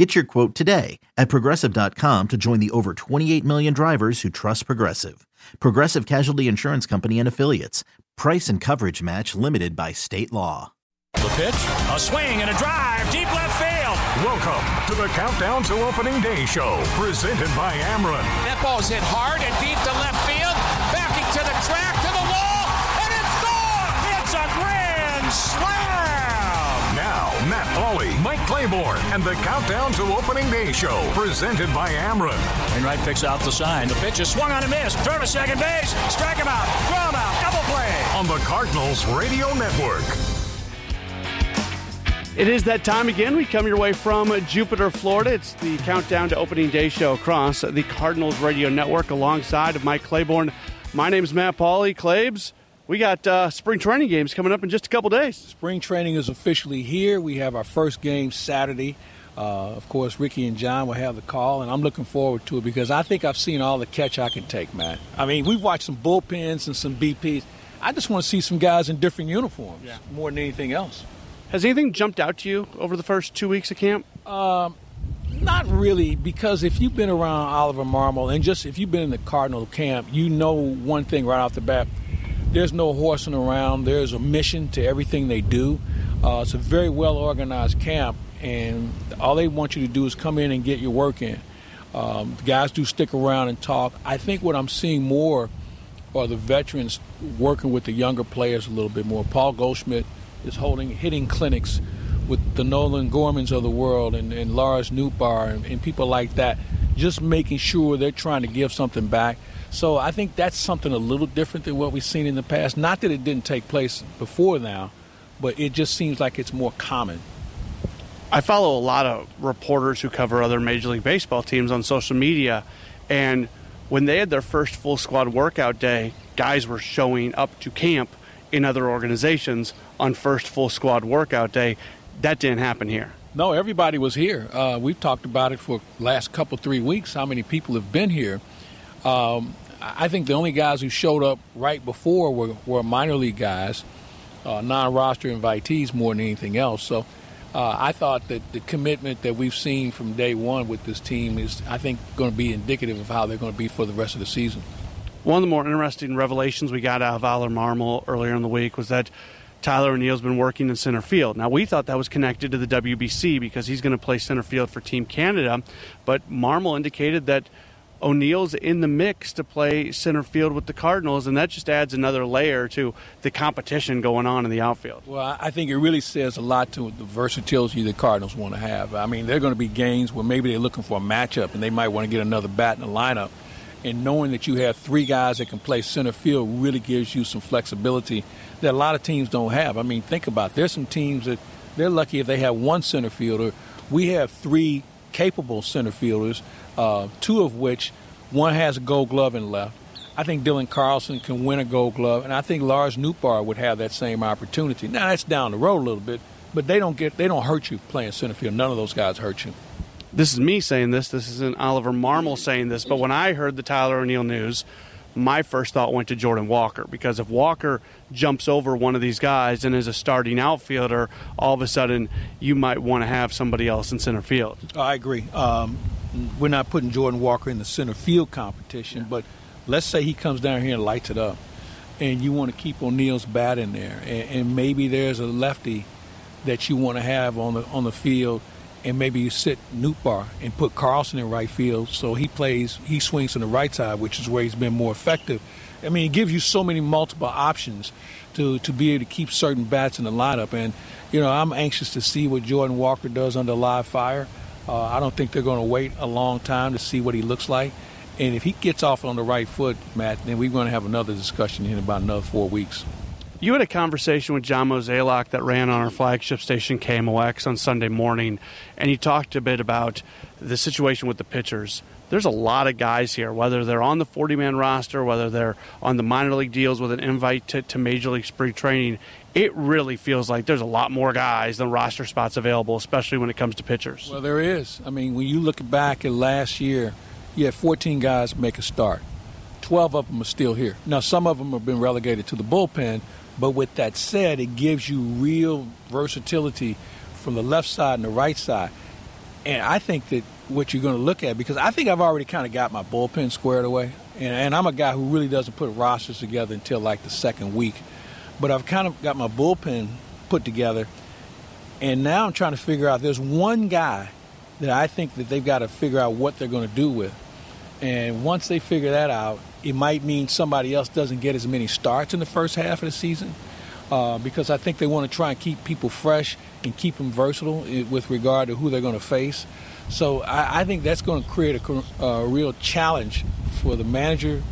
Get your quote today at progressive.com to join the over 28 million drivers who trust Progressive. Progressive Casualty Insurance Company and Affiliates. Price and coverage match limited by state law. The pitch, a swing and a drive, deep left field. Welcome to the Countdown to Opening Day show, presented by Ameren. That ball's hit hard and deep to left field, backing to the track, to the wall, and it's gone! It's a grand slam! Now, Matt Pauley, Mike Claiborne, and the Countdown to Opening Day show, presented by Ameren. Wainwright picks out the sign. The pitch is swung on and missed. Throw to second base. Strike him out. Throw him out. Double play. On the Cardinals Radio Network. It is that time again. We come your way from Jupiter, Florida. It's the countdown to opening day show across the Cardinals Radio Network alongside of Mike Claiborne. My name is Matt Pauley. Claibs, we got uh, spring training games coming up in just a couple days. Spring training is officially here. We have our first game Saturday. Uh, of course, Ricky and John will have the call, and I'm looking forward to it because I think I've seen all the catch I can take, man. I mean, we've watched some bullpens and some BPs. I just want to see some guys in different uniforms Yeah. more than anything else. Has anything jumped out to you over the first two weeks of camp? Not really, because if you've been around Oliver Marmol and just if you've been in the Cardinal camp, you know one thing right off the bat. There's no horsing around. There's a mission to everything they do. Uh, it's a very well organized camp, and all they want you to do is come in and get your work in. Um, guys do stick around and talk. I think what I'm seeing more are the veterans working with the younger players a little bit more. Paul Goldschmidt is holding hitting clinics with the Nolan Gormans of the world and, and Lars Nootbaar and, and people like that, just making sure they're trying to give something back. So I think that's something a little different than what we've seen in the past. Not that it didn't take place before now, but it just seems like it's more common. I follow a lot of reporters who cover other Major League Baseball teams on social media, and when they had their first full squad workout day, guys were showing up to camp in other organizations on first full squad workout day. That didn't happen here. No, everybody was here. Uh, we've talked about it for last couple three weeks. How many people have been here? Um, I think the only guys who showed up right before were, were minor league guys, uh, non-roster invitees more than anything else. So uh, I thought that the commitment that we've seen from day one with this team is, I think, going to be indicative of how they're going to be for the rest of the season. One of the more interesting revelations we got out of Oliver Marmol earlier in the week was that Tyler O'Neill's been working in center field. Now, we thought that was connected to the WBC because he's going to play center field for Team Canada, but Marmol indicated that O'Neill's in the mix to play center field with the Cardinals, and that just adds another layer to the competition going on in the outfield. Well, I think it really says a lot to the versatility the Cardinals want to have. I mean, they're going to be games where maybe they're looking for a matchup and they might want to get another bat in the lineup. And knowing that you have three guys that can play center field really gives you some flexibility that a lot of teams don't have. I mean, think about it. there's some teams that they're lucky if they have one center fielder. We have three capable center fielders, uh, two of which one has a Gold Glove in left. I think Dylan Carlson can win a Gold Glove, and I think Lars Nootbaar would have that same opportunity. Now that's down the road a little bit, but they don't get they don't hurt you playing center field. None of those guys hurt you. This is me saying this. This isn't Oliver Marmol saying this. But when I heard the Tyler O'Neill news, my first thought went to Jordan Walker because if Walker jumps over one of these guys and is a starting outfielder, all of a sudden you might want to have somebody else in center field. I agree. Um, we're not putting Jordan Walker in the center field competition, but let's say he comes down here and lights it up, and you want to keep O'Neill's bat in there, and, and maybe there's a lefty that you want to have on the on the field, and maybe you sit Nootbaar and put Carlson in right field, so he plays he swings to the right side, which is where he's been more effective. I mean, it gives you so many multiple options to to be able to keep certain bats in the lineup, and you know I'm anxious to see what Jordan Walker does under live fire. Uh, I don't think they're going to wait a long time to see what he looks like. And if he gets off on the right foot, Matt, then we're going to have another discussion in about another four weeks. You had a conversation with John Mozeliak that ran on our flagship station KMOX on Sunday morning, and you talked a bit about the situation with the pitchers. there's a lot of guys here, whether they're on the 40 man roster, whether they're on the minor league deals with an invite to, to Major League Spring Training. It really feels like there's a lot more guys than roster spots available, especially when it comes to pitchers. Well, there is. I mean, when you look back at last year, you had 14 guys make a start. 12 of them are still here. Now, some of them have been relegated to the bullpen, but with that said, it gives you real versatility from the left side and the right side. And I think that what you're going to look at, because I think I've already kind of got my bullpen squared away. And, and I'm a guy who really doesn't put rosters together until like the second week. But I've kind of got my bullpen put together. And now I'm trying to figure out there's one guy that I think that they've got to figure out what they're going to do with. And once they figure that out, it might mean somebody else doesn't get as many starts in the first half of the season. Uh, because I think they want to try and keep people fresh and keep them versatile with regard to who they're going to face. So I, I think that's going to create a, a, real challenge for the manager,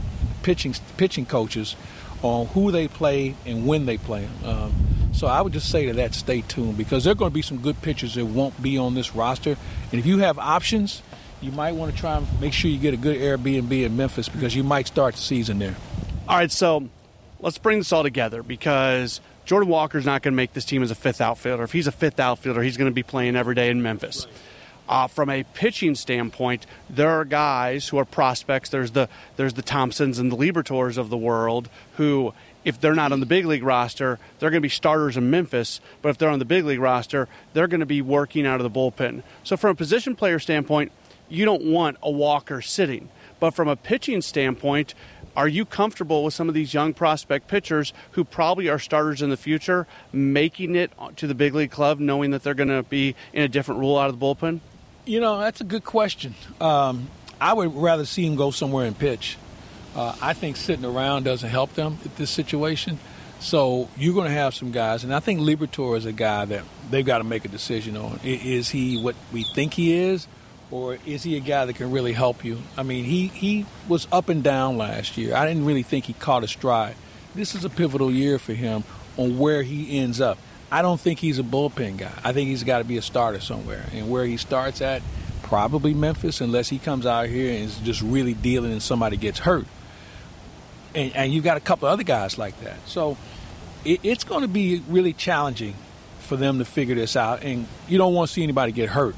pitching pitching coaches, on who they play and when they play. Um, so I would just say to that, stay tuned because there are going to be some good pitchers that won't be on this roster. And if you have options, you might want to try and make sure you get a good Airbnb in Memphis because you might start the season there. All right, so let's bring this all together because Jordan Walker's not going to make this team as a fifth outfielder. If he's a fifth outfielder, he's going to be playing every day in Memphis. Right. Uh, from a pitching standpoint, there are guys who are prospects. There's the there's the Thompsons and the Liberatores of the world who, if they're not on the big league roster, they're going to be starters in Memphis. But if they're on the big league roster, they're going to be working out of the bullpen. So from a position player standpoint, you don't want a Walker sitting. But from a pitching standpoint, are you comfortable with some of these young prospect pitchers who probably are starters in the future making it to the big league club knowing that they're going to be in a different role out of the bullpen? You know, that's a good question. Um, I would rather see him go somewhere and pitch. Uh, I think sitting around doesn't help them at this situation. So you're going to have some guys, and I think Liberatore is a guy that they've got to make a decision on. Is he what we think he is, or is he a guy that can really help you? I mean, he, he was up and down last year. I didn't really think he caught a stride. This is a pivotal year for him on where he ends up. I don't think he's a bullpen guy. I think he's got to be a starter somewhere. And where he starts at, probably Memphis, unless he comes out here and is just really dealing and somebody gets hurt. And, and you've got a couple other guys like that. So it, it's going to be really challenging for them to figure this out. And you don't want to see anybody get hurt.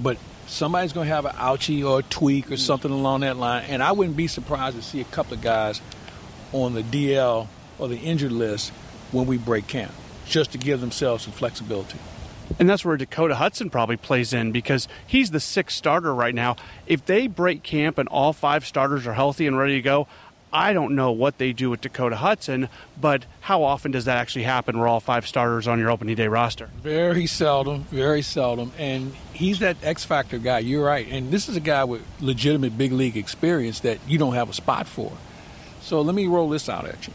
But somebody's going to have an ouchie or a tweak or something along that line. And I wouldn't be surprised to see a couple of guys on the DL or the injured list when we break camp just to give themselves some flexibility. And that's where Dakota Hudson probably plays in because he's the sixth starter right now. If they break camp and all five starters are healthy and ready to go, I don't know what they do with Dakota Hudson, but how often does that actually happen where all five starters on your opening day roster? Very seldom, very seldom. And he's that X Factor guy. You're right. And this is a guy with legitimate big league experience that you don't have a spot for. So let me roll this out at you.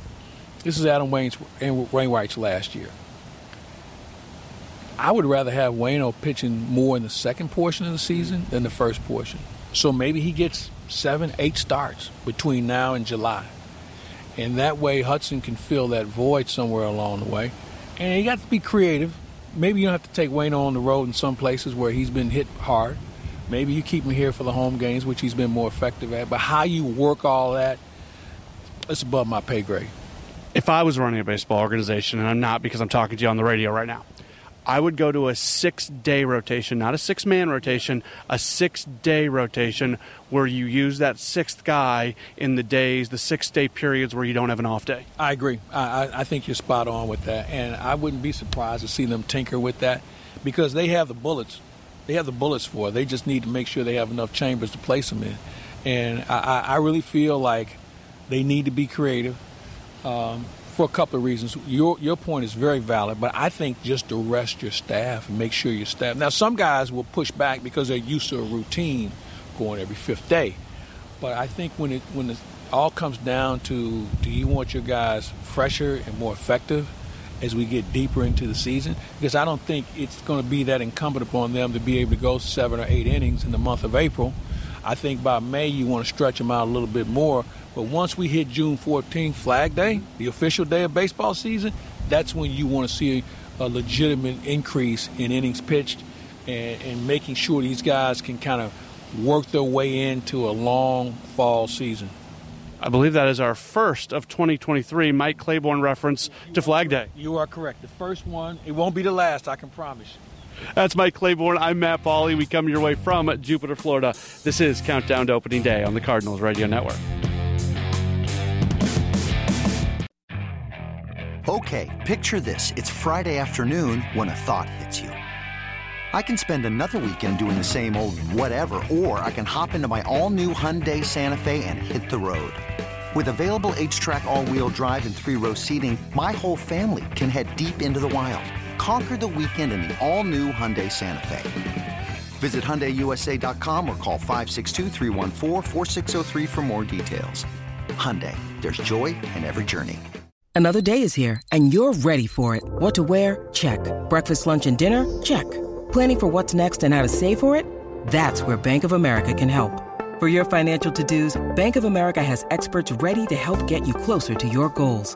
This is Adam Wayne's Wainwright's last year. I would rather have Wayno pitching more in the second portion of the season than the first portion. So maybe he gets seven, eight starts between now and July. And that way Hudson can fill that void somewhere along the way. And you got to be creative. Maybe you don't have to take Wayno on the road in some places where he's been hit hard. Maybe you keep him here for the home games, which he's been more effective at. But how you work all that, it's above my pay grade. If I was running a baseball organization, and I'm not because I'm talking to you on the radio right now, I would go to a six day rotation, not a six man rotation, a six day rotation where you use that sixth guy in the days, the six day periods where you don't have an off day. I agree. I, I think you're spot on with that. And I wouldn't be surprised to see them tinker with that because they have the bullets. They have the bullets for it. They just need to make sure they have enough chambers to place them in. And I, I really feel like they need to be creative. Um, for a couple of reasons. Your your point is very valid, but I think just to rest your staff and make sure your staff. Now, some guys will push back because they're used to a routine going every fifth day, but I think when it when it all comes down to do you want your guys fresher and more effective as we get deeper into the season? Because I don't think it's going to be that incumbent upon them to be able to go seven or eight innings in the month of April. I think by May you want to stretch them out a little bit more but once we hit June 14th, Flag Day, the official day of baseball season, that's when you want to see a legitimate increase in innings pitched and, and making sure these guys can kind of work their way into a long fall season. I believe that is our first of 2023 Mike Claiborne reference to Flag Day. You are correct. The first one. It won't be the last, I can promise. That's Mike Claiborne. I'm Matt Pauley. We come your way from Jupiter, Florida. This is Countdown to Opening Day on the Cardinals Radio Network. Okay, picture this. It's Friday afternoon when a thought hits you. I can spend another weekend doing the same old whatever, or I can hop into my all new Hyundai Santa Fe and hit the road. With available HTRAC, all wheel drive, and three row seating, my whole family can head deep into the wild. Conquer the weekend in the all new Hyundai Santa Fe. Visit HyundaiUSA.com or call 562 for more details. Hyundai, there's joy in every journey. Another day is here and you're ready for it. What to wear? Check. Breakfast, lunch, and dinner? Check. Planning for what's next and how to save for it? That's where Bank of America can help. For your financial to-dos, Bank of America has experts ready to help get you closer to your goals.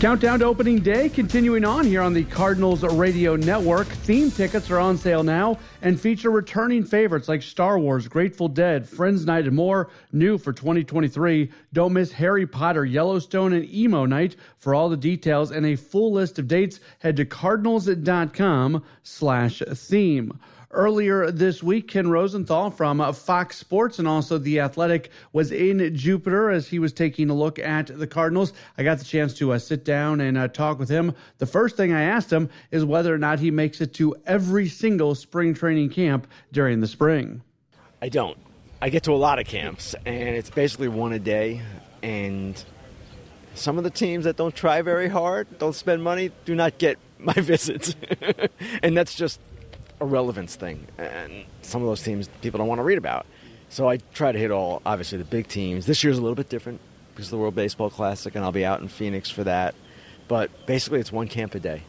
Countdown to opening day continuing on here on the Cardinals Radio Network. Theme tickets are on sale now and feature returning favorites like Star Wars, Grateful Dead, Friends Night, and more. New for 2023. Don't miss Harry Potter, Yellowstone, and Emo Night. For all the details and a full list of dates, head to cardinals.com slash theme. Earlier this week, Ken Rosenthal from Fox Sports and also The Athletic was in Jupiter as he was taking a look at the Cardinals. I got the chance to uh, sit down and uh, talk with him. The first thing I asked him is whether or not he makes it to every single spring training camp during the spring. I don't. I get to a lot of camps, and it's basically one a day. And some of the teams that don't try very hard, don't spend money, do not get my visits. and that's just a relevance thing, and some of those teams people don't want to read about. So I try to hit all, obviously, the big teams. This year's a little bit different because of the World Baseball Classic, and I'll be out in Phoenix for that. But basically, it's one camp a day.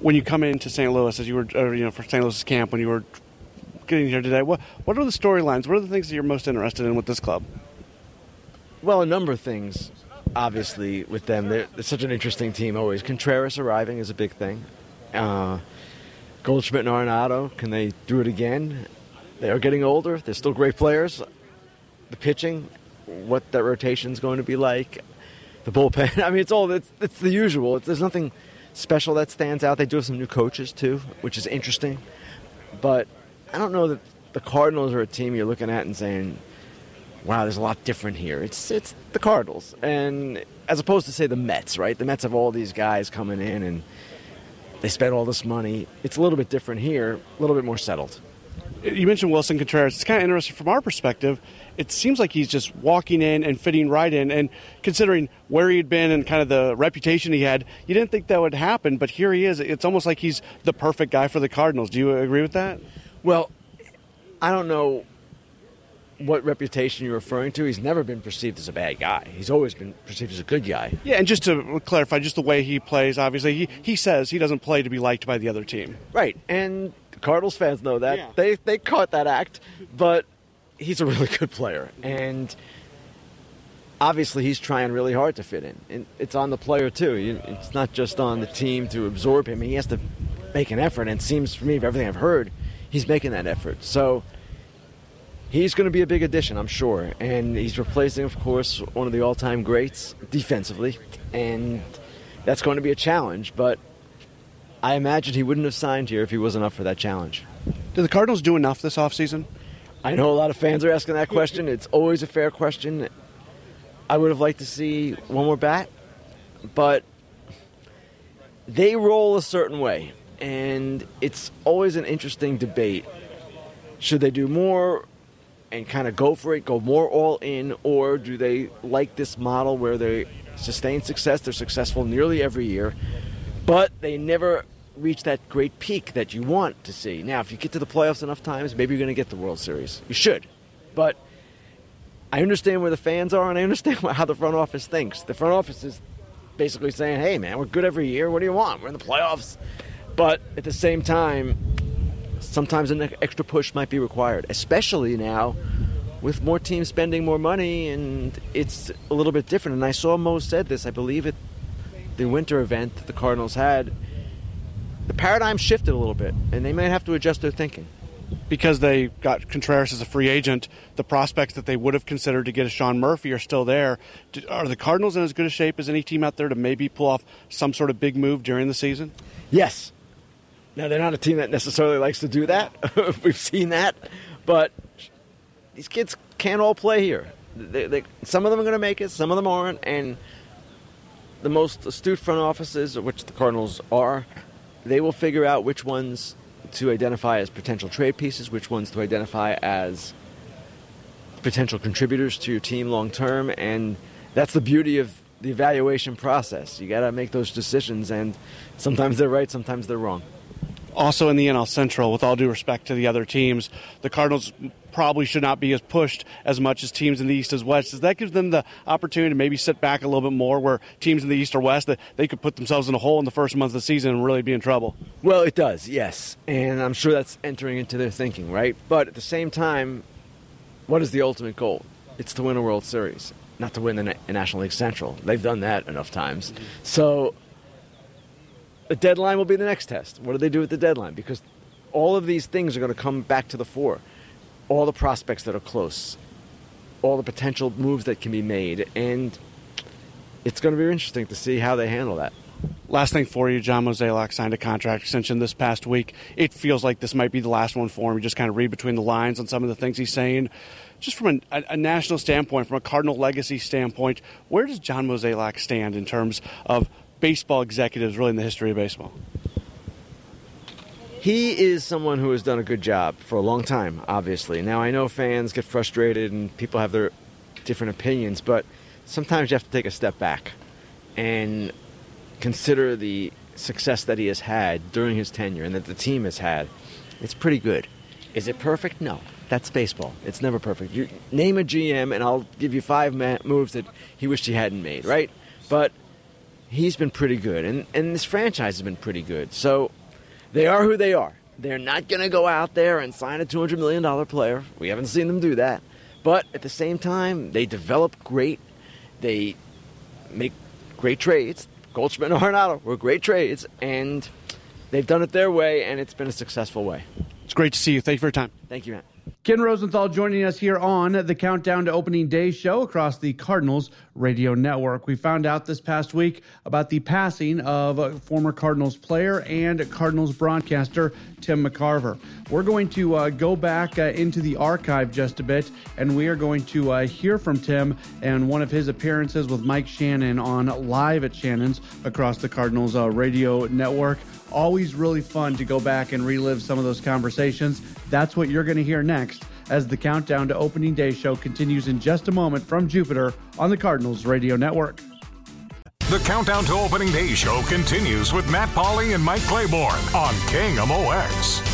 When you come into St. Louis, as you were, or, you know, for St. Louis camp, when you were getting here today, what what are the storylines? What are the things that you're most interested in with this club? Well, a number of things. Obviously, with them, they're, they're such an interesting team. Always, Contreras arriving is a big thing. Uh, Goldschmidt and Arenado, can they do it again? They are getting older. They're still great players. The pitching, what that rotation is going to be like. The bullpen. I mean, it's all it's, it's the usual. It's, there's nothing special that stands out. They do have some new coaches too, which is interesting. But I don't know that the Cardinals are a team you're looking at and saying, "Wow, there's a lot different here." It's it's the Cardinals, and as opposed to say the Mets, right? The Mets have all these guys coming in and they spent all this money. It's a little bit different here, a little bit more settled. You mentioned Willson Contreras. It's kind of interesting from our perspective. It seems like he's just walking in and fitting right in. And considering where he had been and kind of the reputation he had, you didn't think that would happen. But here he is. It's almost like he's the perfect guy for the Cardinals. Do you agree with that? Well, I don't know what reputation you're referring to. He's never been perceived as a bad guy. He's always been perceived as a good guy. Yeah, and just to clarify, just the way he plays, obviously, he, he says he doesn't play to be liked by the other team. Right, and Cardinals fans know that. Yeah. They, they caught that act, but he's a really good player. And obviously, he's trying really hard to fit in. And it's on the player, too. It's not just on the team to absorb him. He has to make an effort, and it seems for me, everything I've heard, he's making that effort. So he's going to be a big addition, I'm sure. And he's replacing, of course, one of the all time greats defensively. And that's going to be a challenge. But I imagine he wouldn't have signed here if he wasn't up for that challenge. Did the Cardinals do enough this offseason? I know a lot of fans are asking that question. It's always a fair question. I would have liked to see one more bat, but they roll a certain way. And it's always an interesting debate. Should they do more and kind of go for it, go more all in, or do they like this model where they sustain success? They're successful nearly every year, but they never reach that great peak that you want to see. Now, if you get to the playoffs enough times, maybe you're going to get the World Series. You should. But I understand where the fans are, and I understand how the front office thinks. The front office is basically saying, "Hey, man, we're good every year. What do you want? We're in the playoffs." But at the same time, sometimes an extra push might be required, especially now with more teams spending more money, and it's a little bit different. And I saw Mo said this, I believe, at the winter event that the Cardinals had. The paradigm shifted a little bit, and they might have to adjust their thinking. Because they got Contreras as a free agent, the prospects that they would have considered to get a Sean Murphy are still there. Are the Cardinals in as good a shape as any team out there to maybe pull off some sort of big move during the season? Yes. Now, they're not a team that necessarily likes to do that. We've seen that. But these kids can't all play here. They, they, some of them are going to make it, some of them aren't, and the most astute front offices, which the Cardinals are, they will figure out which ones to identify as potential trade pieces, which ones to identify as potential contributors to your team long term, and that's the beauty of the evaluation process. You got to make those decisions, and sometimes they're right, sometimes they're wrong also in the NL Central, with all due respect to the other teams, the Cardinals probably should not be as pushed as much as teams in the East as West. Does that give them the opportunity to maybe sit back a little bit more where teams in the East or West that they could put themselves in a hole in the first month of the season and really be in trouble? Well, it does, yes. And I'm sure that's entering into their thinking, right? But at the same time, what is the ultimate goal? It's to win a World Series, not to win the National League Central. They've done that enough times. So the deadline will be the next test. What do they do at the deadline? Because all of these things are going to come back to the fore. All the prospects that are close, all the potential moves that can be made, and it's going to be interesting to see how they handle that. Last thing for you, John Mozeliak signed a contract extension this past week. It feels like this might be the last one for him. You just kind of read between the lines on some of the things he's saying. Just from a, a national standpoint, from a Cardinal legacy standpoint, where does John Mozeliak stand in terms of baseball executives really in the history of baseball? He is someone who has done a good job for a long time, obviously. Now, I know fans get frustrated and people have their different opinions, but sometimes you have to take a step back and consider the success that he has had during his tenure and that the team has had. It's pretty good. Is it perfect? No. That's baseball. It's never perfect. You name a GM, and I'll give you five moves that he wished he hadn't made, right? But he's been pretty good, and and this franchise has been pretty good. So they are who they are. They're not going to go out there and sign a two hundred million dollar player. We haven't seen them do that. But at the same time, they develop great. They make great trades. Goldschmidt and Arenado were great trades, and they've done it their way, and it's been a successful way. It's great to see you. Thank you for your time. Thank you, Matt. Ken Rosenthal joining us here on the Countdown to Opening Day show across the Cardinals radio network. We found out this past week about the passing of a former Cardinals player and Cardinals broadcaster Tim McCarver. We're going to uh, go back uh, into the archive just a bit and we are going to uh, hear from Tim and one of his appearances with Mike Shannon on Live at Shannon's across the Cardinals uh, radio network. Always really fun to go back and relive some of those conversations. That's what you're going to hear next as the countdown to opening day show continues in just a moment from Jupiter on the Cardinals Radio Network. The Countdown to Opening Day show continues with Matt Pauley and Mike Claiborne on KMOX.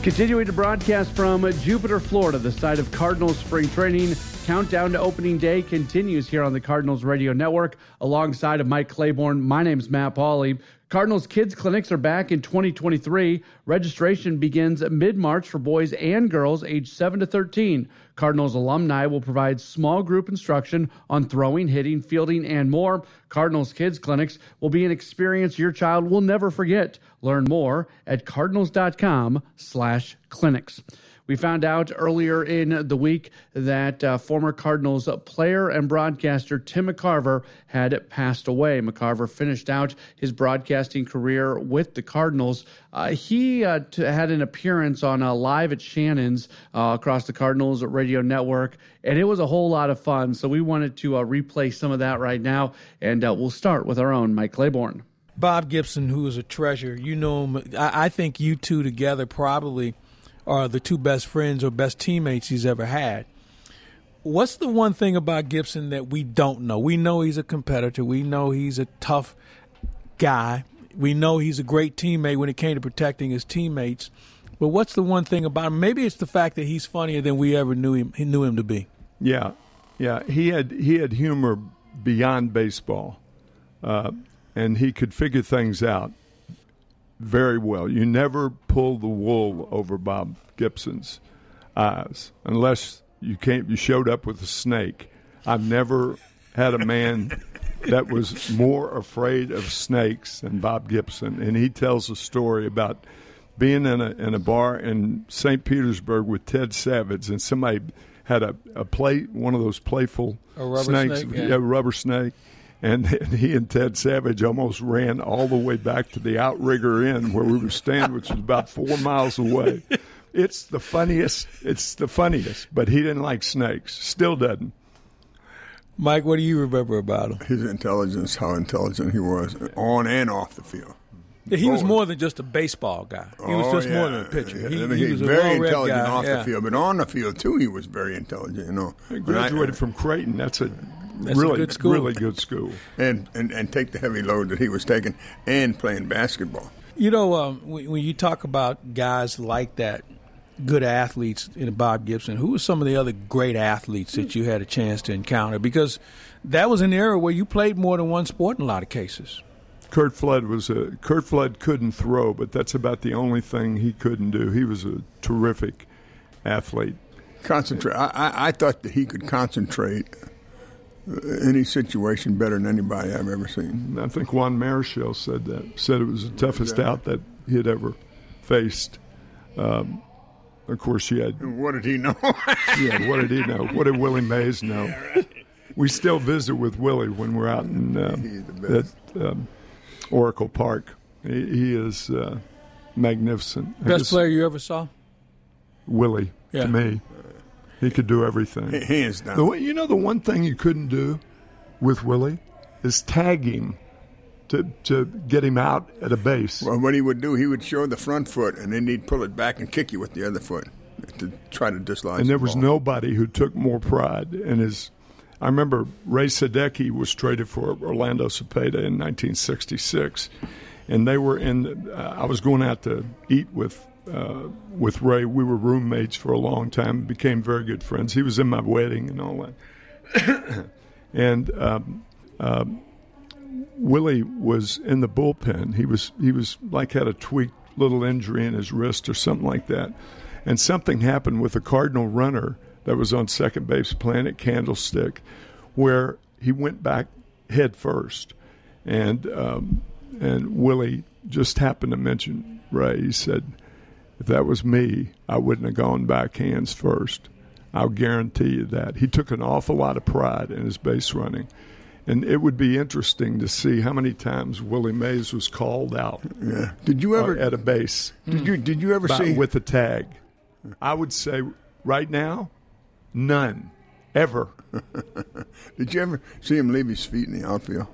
Continuing to broadcast from Jupiter, Florida, the site of Cardinals spring training. Countdown to opening day continues here on the Cardinals Radio Network alongside of Mike Claiborne. My name is Matt Pauley. Cardinals Kids Clinics are back in 2023. Registration begins mid March for boys and girls aged 7 to 13. Cardinals alumni will provide small group instruction on throwing, hitting, fielding, and more. Cardinals Kids Clinics will be an experience your child will never forget. Learn more at cardinals.com/clinics. We found out earlier in the week that uh, former Cardinals player and broadcaster Tim McCarver had passed away. McCarver finished out his broadcasting career with the Cardinals. Uh, he uh, t- had an appearance on uh, Live at Shannon's uh, across the Cardinals radio network, and it was a whole lot of fun. So we wanted to uh, replay some of that right now, and we'll start with our own Mike Claiborne. Bob Gibson, who is a treasure, you know him. I, I think you two together probably – are the two best friends or best teammates he's ever had. What's the one thing about Gibson that we don't know? We know he's a competitor. We know he's a tough guy. We know he's a great teammate when it came to protecting his teammates. But what's the one thing about him? Maybe it's the fact that he's funnier than we ever knew him. He knew him to be. Yeah, yeah. He had he had humor beyond baseball, uh, and he could figure things out very well. You never pull the wool over Bob Gibson's eyes unless you came. You showed up with a snake. I've never had a man that was more afraid of snakes than Bob Gibson, and he tells a story about being in a in a bar in St. Petersburg with Ted Savage, and somebody had a, a play one of those playful A rubber snakes, snake, yeah. rubber snake. And, and he and Ted Savage almost ran all the way back to the Outrigger Inn where we were staying, which was about four miles away. It's the funniest. It's the funniest. But he didn't like snakes. Still doesn't. Mike, what do you remember about him? His intelligence, how intelligent he was, on and off the field. He was more than just a baseball guy. He was Oh, just more than a pitcher. He, I mean, he he's was very well-read intelligent guy. off yeah. the field, but on the field too, he was very intelligent. You know, He When I- graduated from Creighton. That's a That's a really good school. really good school. and, and and take the heavy load that he was taking and playing basketball. You know, um, when, when you talk about guys like that, good athletes in Bob Gibson, who were some of the other great athletes that you had a chance to encounter? Because that was an era where you played more than one sport in a lot of cases. Curt Flood was a Curt Flood couldn't throw, but that's about the only thing he couldn't do. He was a terrific athlete. Concentrate. I, I, I thought that he could concentrate any situation better than anybody I've ever seen. I think Juan Marichal said that. Said it was the toughest out that he had ever faced. Um, of course, he had What did he know? yeah. What did he know? What did Willie Mays know? We still visit with Willie when we're out in uh, He's the best. at um, Oracle Park. He, he is uh, magnificent. Best just- player you ever saw? Willie Yeah. to me. He could do everything. Hands down. The way, you know, the one thing you couldn't do with Willie is tag him to to get him out at a base. Well, what he would do, he would show the front foot, and then he'd pull it back and kick you with the other foot to try to dislodge. and there the was nobody who took more pride in his. I remember Ray Sadecki was traded for Orlando Cepeda in 1966, and they were in. Uh, I was going out to eat with uh, with Ray. We were roommates for a long time, became very good friends. He was in my wedding and all that, and. Um, um, Willie was in the bullpen. He was he was like had a tweaked little injury in his wrist or something like that, and something happened with a Cardinal runner that was on second base playing at Candlestick, where he went back head first, and um, and Willie just happened to mention Ray. He said, "If that was me, I wouldn't have gone back hands first. I'll guarantee you that." He took an awful lot of pride in his base running. And it would be interesting to see how many times Willie Mays was called out Yeah. Did you uh, ever? at a base did you? Did you ever by- see? with a tag. I would say right now, none, ever. did you ever see him leave his feet in the outfield?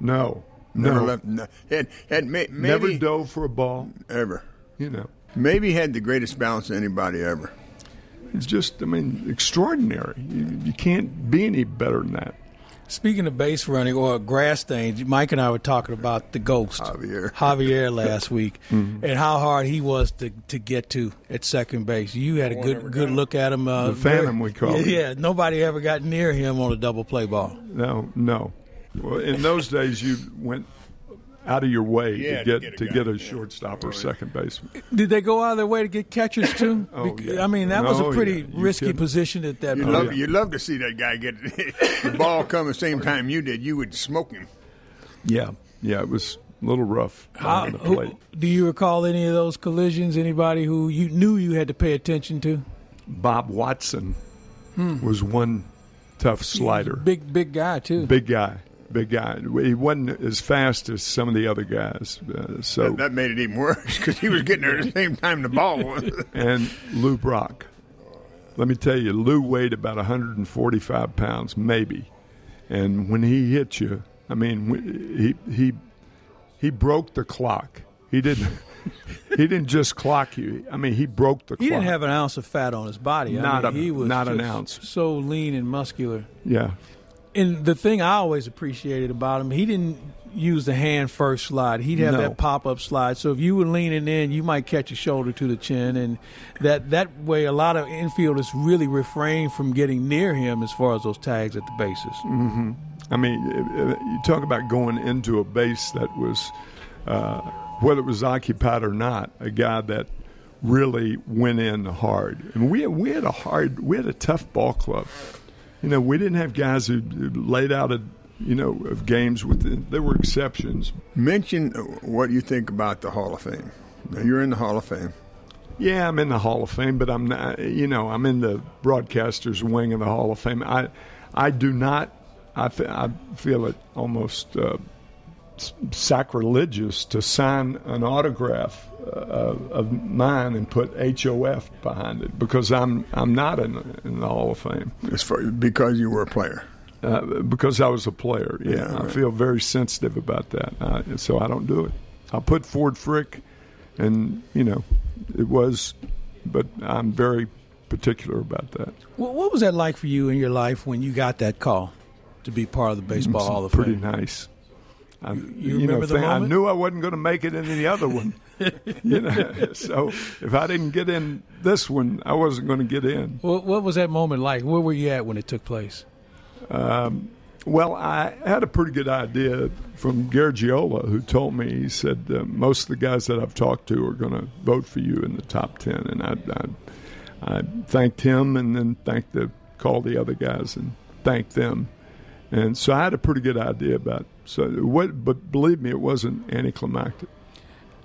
No, Never no, left. No, had had may, maybe never dove for a ball. ever. You know, Maybe had the greatest balance of anybody ever. it's just, I mean, extraordinary. You, you can't be any better than that. Speaking of base running or grass stains, Mike and I were talking about the ghost Javier. Javier last week, and how hard he was to, to get to at second base. You had a good good look at him. Uh, The Phantom, we call yeah, him. yeah, nobody ever got near him on a double play ball. No, no. Well, in those days, you went out of your way Yeah, to to get get a to get a yeah. shortstop or second baseman. Did they go out of their way to get catchers too? Oh, Bec- yeah. I mean, that was Oh, a pretty yeah. Risky kidding. position at that You'd point. love, you'd love to see that guy get the ball come the same time you did. You would smoke him. Yeah, yeah, it was a little rough How- on the who- plate. do you recall any of those collisions? Anybody who you knew you had to pay attention to? Bob Watson hmm. was one tough slider. Big, big guy too. Big guy, big guy. He wasn't as fast as some of the other guys. Uh, so That, that made it even worse because he was getting there at the same time the ball was. and Lou Brock. Let me tell you, Lou weighed about 145 pounds, maybe. And when he hit you, I mean, he he he broke the clock. He didn't. he didn't just clock you. I mean, he broke the clock. He clock. didn't have an ounce of fat on his body. I Not mean, a- he was not an ounce. So lean and muscular. yeah. And the thing I always appreciated about him, he didn't use the hand first slide. He'd have No. that pop up slide. So if you were leaning in, you might catch a shoulder to the chin, and that that way, a lot of infielders really refrain from getting near him as far as those tags at the bases. I mean, you talk about going into a base that was, uh, whether it was occupied or not, a guy that really went in hard. And we we had a hard, we had a tough ball club. You know, we didn't have guys who laid out a, you know, of games with. There were exceptions. Mention what you think about the Hall of Fame. Now, you're in the Hall of Fame. Yeah, I'm in the Hall of Fame, but I'm not. You know, I'm in the broadcasters wing of the Hall of Fame. I, I do not. I, I feel it almost uh, sacrilegious to sign an autograph uh, of mine and put HOF behind it because I'm I'm not in, in the Hall of Fame. It's for, because you were a player. Uh, because I was a player, yeah, yeah right. I feel very sensitive about that, uh, so I don't do it. I put Ford Frick, and you know, it was, but I'm very particular about that. Well, what was that like for you in your life when you got that call to be part of the Baseball Hall of Fame? Pretty nice. I, you, you, remember know, the moment? I knew I wasn't going to make it in the other one. you know, so if I didn't get in this one, I wasn't going to get in. What, what, was that moment like? Where were you at when it took place? Um, well, I had a pretty good idea from Garagiola, who told me he said uh, most of the guys that I've talked to are going to vote for you in the top ten, and I, I, I thanked him, and then thanked the called the other guys and thanked them, and so I had a pretty good idea about. So what, but believe me, it wasn't anticlimactic.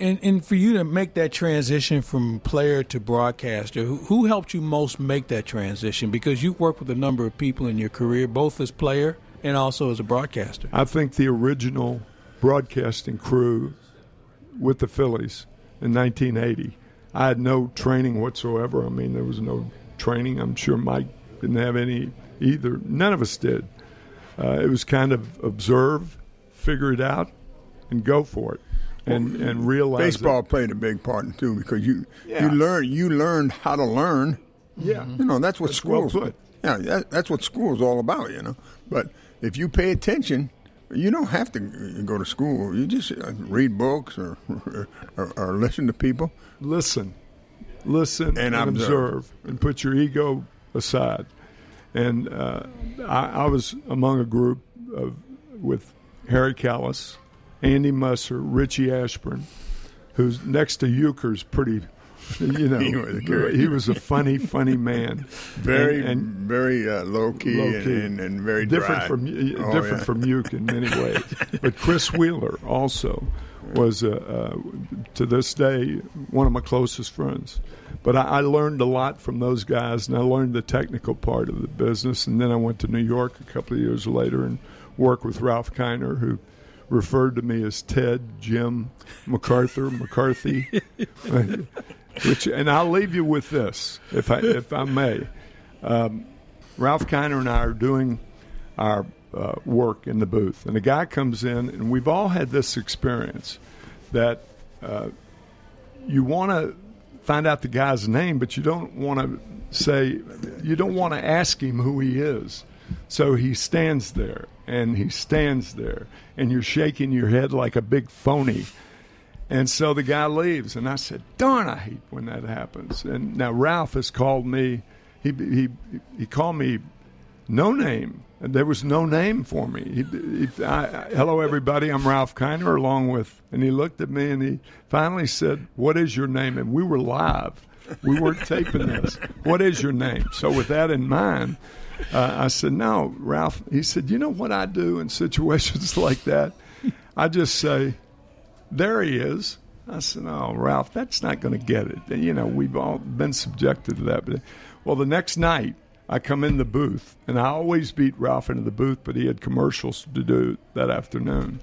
And and for you to make that transition from player to broadcaster, who, who helped you most make that transition? Because you worked with a number of people in your career, both as player and also as a broadcaster. I think the original broadcasting crew with the Phillies in 1980. I had no training whatsoever. I mean, there was no training. I'm sure Mike didn't have any either. None of us did. Uh, it was kind of observe, figure it out, and go for it and and realize baseball it. played a big part too because you yeah. you learn you learned how to learn. Yeah, you know that's what that's schools. Well yeah, that, that's what school is all about. You know, but if you pay attention, you don't have to go to school. You just uh, read books or or, or listen to people. Listen, listen, and, and observe. observe, and put your ego aside. And uh, I, I was among a group of with Harry Kalas Andy Musser, Richie Ashburn, who's next to Uecker's pretty you know, he was, he was, a funny, funny man. Very, and, and very uh, low key, low key. And, and, very different from oh, different yeah. from Uke in many ways. but Chris Wheeler also was, uh, uh, to this day, one of my closest friends. But I, I, learned a lot from those guys, and I learned the technical part of the business. And then I went to New York a couple of years later and worked with Ralph Kiner, who referred to me as Ted, Jim, MacArthur, McCarthy. Which, and I'll leave you with this, if I if I may. Um, Ralph Kiner and I are doing our uh, work in the booth, and a guy comes in, and we've all had this experience that uh, you want to find out the guy's name, but you don't want to say, you don't want to ask him who he is. So he stands there and he stands there, and you're shaking your head like a big phony. And so the guy leaves, and I said, "Darn, I hate when that happens." And now Ralph has called me. He he he called me no name. There was no name for me. He, he, I, hello, everybody. I'm Ralph Kiner, along with. And he looked at me and he finally said, "What is your name?" And we were live. We weren't taping this. What is your name? So with that in mind, uh, I said, "No, Ralph." He said, "You know what I do in situations like that? I just say." there he is. I said, "Oh, Ralph, that's not going to get it." And, you know, we've all been subjected to that. But well, the next night I come in the booth, and I always beat Ralph into the booth, but he had commercials to do that afternoon.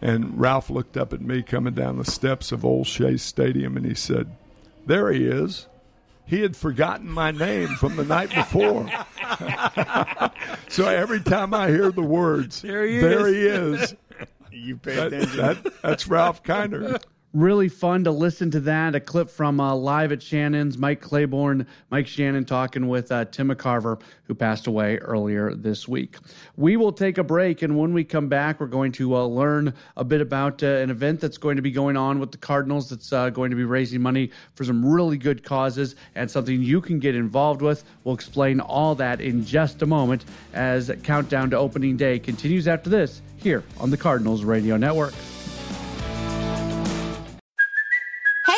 And Ralph looked up at me coming down the steps of Old Shea Stadium, and he said, "There he is." He had forgotten my name from the night before. so every time I hear the words, there he there is. He is you pay that, attention. That, that's Ralph Kiner. Really fun to listen to that. A clip from uh, Live at Shannon's, Mike Claiborne, Mike Shannon talking with uh, Tim McCarver, who passed away earlier this week. We will take a break, and when we come back, we're going to uh, learn a bit about uh, an event that's going to be going on with the Cardinals that's uh, going to be raising money for some really good causes and something you can get involved with. We'll explain all that in just a moment as Countdown to Opening Day continues after this here on the Cardinals Radio Network.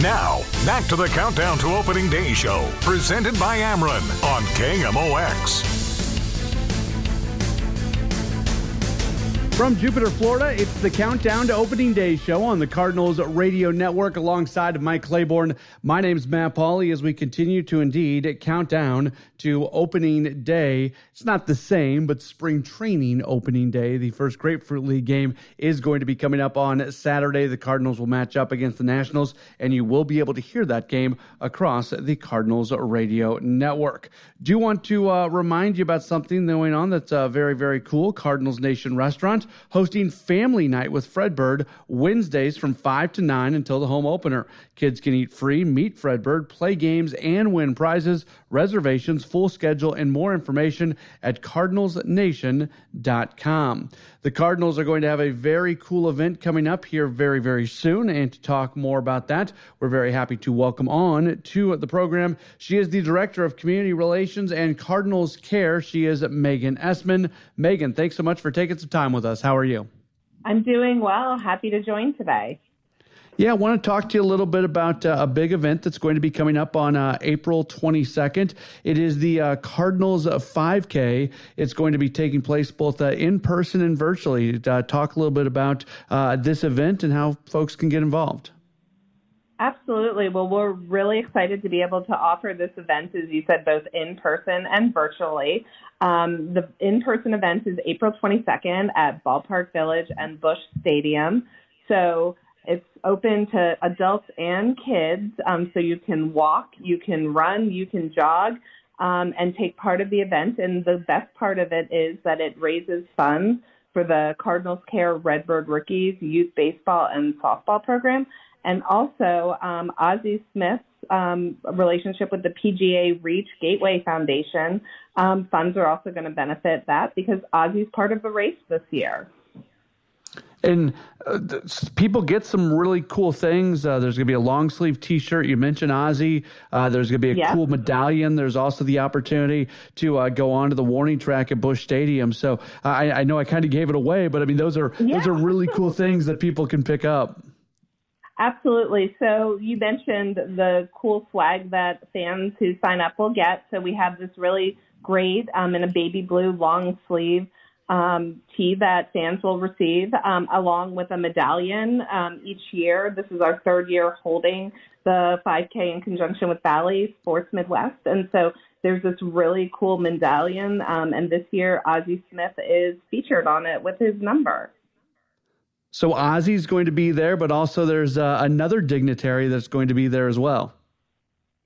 Now, back to the Countdown to Opening Day show, presented by Ameren on KMOX. From Jupiter, Florida, it's the Countdown to Opening Day show on the Cardinals Radio Network alongside of Mike Claiborne. My name is Matt Pauley as we continue to indeed count down to opening day. It's not the same, but spring training opening day. The first Grapefruit League game is going to be coming up on Saturday. The Cardinals will match up against the Nationals, and you will be able to hear that game across the Cardinals Radio Network. Do want to uh, remind you about something going on that's uh, very, very cool. Cardinals Nation Restaurant hosting Family Night with Fred Bird Wednesdays from 5 to 9 until the home opener. Kids can eat free, meet Fred Bird, play games, and win prizes. Reservations, full schedule, and more information at cardinalsnation.com. The Cardinals are going to have a very cool event coming up here very, very soon. And to talk more about that, we're very happy to welcome on to the program. She is the Director of Community Relations and Cardinals Care. She is Megan Essman. Megan, thanks so much for taking some time with us. How are you? I'm doing well. Happy to join today. Yeah, I want to talk to you a little bit about uh, a big event that's going to be coming up on uh, April 22nd. It is the uh, Cardinals 5K. It's going to be taking place both uh, in person and virtually. Uh, talk a little bit about uh, this event and how folks can get involved. Absolutely. Well, we're really excited to be able to offer this event, as you said, both in person and virtually. Um, the in person event is April 22nd at Ballpark Village and Busch Stadium. So it's open to adults and kids, um, so you can walk, you can run, you can jog, um, and take part of the event. And the best part of it is that it raises funds for the Cardinals Care Redbird Rookies Youth Baseball and Softball Program, and also um, Ozzie Smith's um, relationship with the PGA Reach Gateway Foundation. Um, funds are also going to benefit that because Ozzie's part of the race this year. And uh, people get some really cool things. Uh, there's going to be a long sleeve T-shirt. You mentioned Ozzie. Uh, there's going to be a cool medallion. There's also the opportunity to uh, go onto the warning track at Busch Stadium. So I, I know I kind of gave it away, but I mean those are yeah. those are really cool things that people can pick up. Absolutely. So you mentioned the cool swag that fans who sign up will get. So we have this really great um, in a baby blue long sleeve um, tee that fans will receive, um, along with a medallion um, each year. This is our third year holding the 5K in conjunction with Bally Sports Midwest, and so there's this really cool medallion. Um, and this year, Ozzie Smith is featured on it with his number. So Ozzie's going to be there, but also there's uh, another dignitary that's going to be there as well.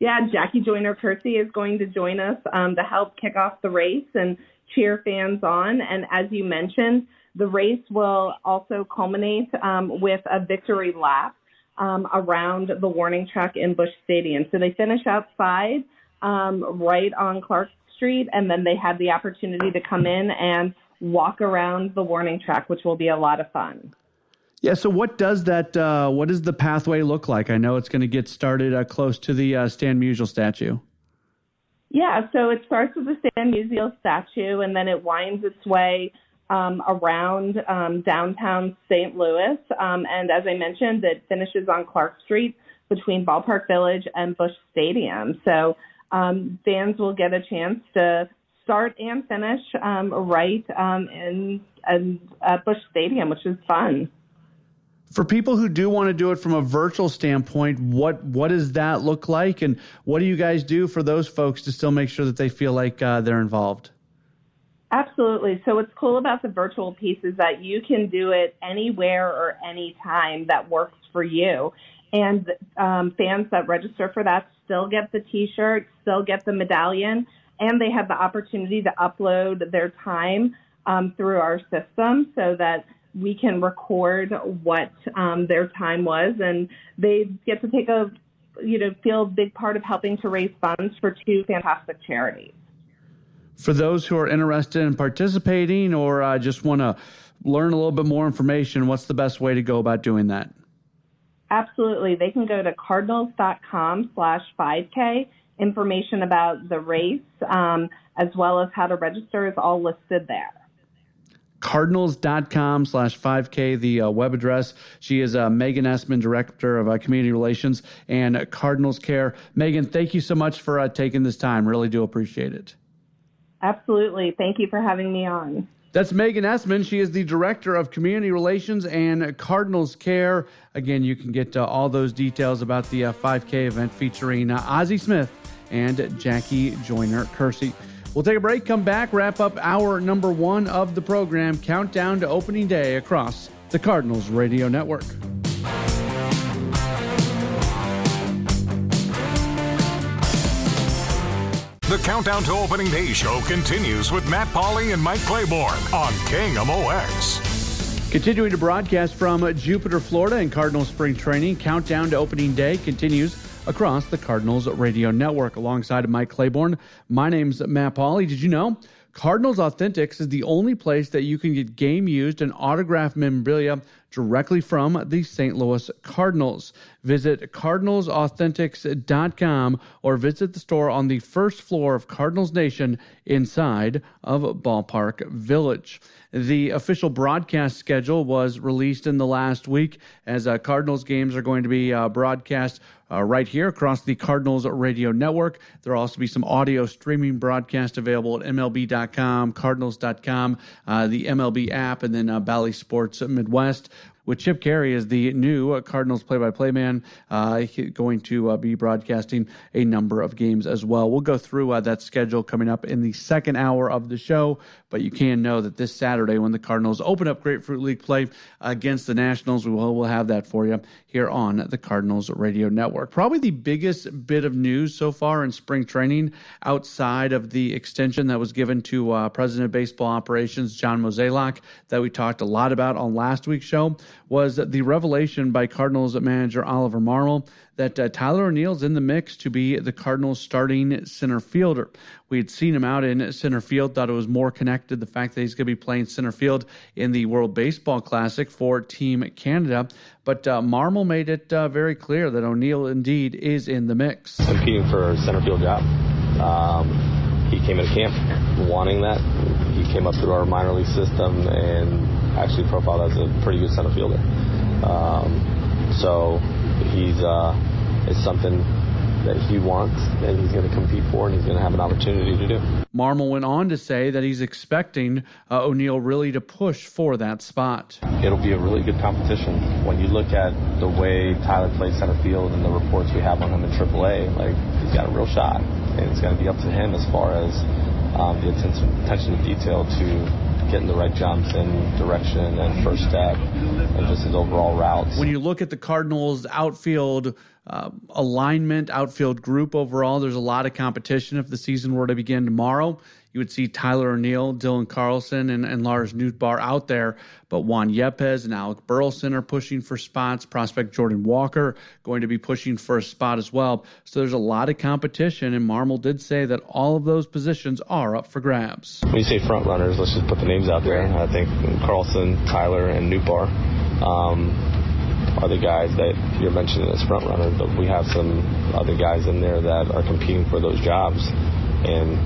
Yeah, Jackie Joyner Kersee is going to join us um, to help kick off the race, and cheer fans on. And as you mentioned, the race will also culminate um, with a victory lap um, around the warning track in Busch Stadium. So they finish outside um, right on Clark Street, and then they have the opportunity to come in and walk around the warning track, which will be a lot of fun. Yeah. So, what does that? Uh, what does the pathway look like? I know it's going to get started uh, close to the uh, Stan Musial statue. Yeah, so it starts with the Stan Musial statue, and then it winds its way um, around um, downtown St. Louis. Um, and as I mentioned, it finishes on Clark Street between Ballpark Village and Busch Stadium. So um, fans will get a chance to start and finish um, right um, in, in at Busch Stadium, which is fun For people who do want to do it from a virtual standpoint, what what does that look like, and what do you guys do for those folks to still make sure that they feel like uh, they're involved? Absolutely. So what's cool about the virtual piece is that you can do it anywhere or anytime that works for you. And um, fans that register for that still get the T-shirt, still get the medallion, and they have the opportunity to upload their time um, through our system so that we can record what um, their time was, and they get to take a you know feel a big part of helping to raise funds for two fantastic charities for those who are interested in participating or uh, just want to learn a little bit more information, what's the best way to go about doing that? Absolutely. They can go to cardinals.com slash 5K. Information about the race, um, as well as how to register, is all listed there. Cardinals.com slash 5K, the uh, web address. She is uh, Megan Essman, Director of uh, Community Relations and Cardinals Care. Megan, thank you so much for uh, taking this time. Really do appreciate it. Absolutely. Thank you for having me on. That's Megan Essman. She is the Director of Community Relations and Cardinals Care. Again, you can get uh, all those details about the uh, 5K event featuring uh, Ozzie Smith and Jackie Joyner Kersee. We'll take a break, come back, wrap up hour number one of the program, countdown to opening day across the Cardinals Radio Network. The Countdown to Opening Day show continues with Matt Pauley and Mike Claiborne on KMOX. Continuing to broadcast from Jupiter, Florida, and Cardinals spring training, Countdown to Opening Day continues across the Cardinals radio network. Alongside Mike Claiborne, my name's Matt Pauley. Did you know Cardinals Authentics is the only place that you can get game used and autographed memorabilia directly from the St. Louis Cardinals. Visit cardinalsauthentics.com or visit the store on the first floor of Cardinals Nation inside of Ballpark Village. The official broadcast schedule was released in the last week as uh, Cardinals games are going to be uh, broadcast uh, right here across the Cardinals radio network. There will also be some audio streaming broadcast available at MLB.com, Cardinals.com, uh, the MLB app, and then uh, Bally Sports Midwest with Chip Caray as the new Cardinals play-by-play man, uh, going to uh, be broadcasting a number of games as well. We'll go through uh, that schedule coming up in the second hour of the show, but you can know that this Saturday when the Cardinals open up Grapefruit League play against the Nationals, we will we'll have that for you here on the Cardinals Radio Network. Probably the biggest bit of news so far in spring training outside of the extension that was given to uh, President of Baseball Operations John Mozeliak that we talked a lot about on last week's show was the revelation by Cardinals manager Oliver Marmol that uh, Tyler O'Neill's in the mix to be the Cardinals starting center fielder. We had seen him out in center field, thought it was more connected the fact that he's going to be playing center field in the World Baseball Classic for Team Canada. But uh, Marmol made it uh, very clear that O'Neill indeed is in the mix. Competing for a center field job. Um, he came into camp wanting that. He came up through our minor league system and actually profiled as a pretty good center fielder. Um, so he's uh, it's something that he wants and he's going to compete for and he's going to have an opportunity to do. Marmol went on to say that he's expecting uh, O'Neill really to push for that spot. It'll be a really good competition. When you look at the way Tyler plays center field and the reports we have on him in AAA, like he's got a real shot and it's going to be up to him as far as um, the attention, attention to detail to getting the right jumps and direction and first step and just his overall routes. When you look at the Cardinals' outfield uh, alignment, outfield group overall, there's a lot of competition if the season were to begin tomorrow you would see Tyler O'Neill, Dylan Carlson, and, and Lars Nootbaar out there. But Juan Yepez and Alec Burleson are pushing for spots. Prospect Jordan Walker going to be pushing for a spot as well. So there's a lot of competition, and Marmol did say that all of those positions are up for grabs. When you say front runners, let's just put the names out there. I think Carlson, Tyler, and Nootbaar. Um, the guys that you're mentioning as front runners, but we have some other guys in there that are competing for those jobs. And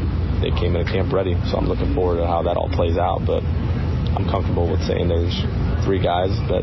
they came into camp ready. So I'm looking forward to how that all plays out. But I'm comfortable with saying there's three guys that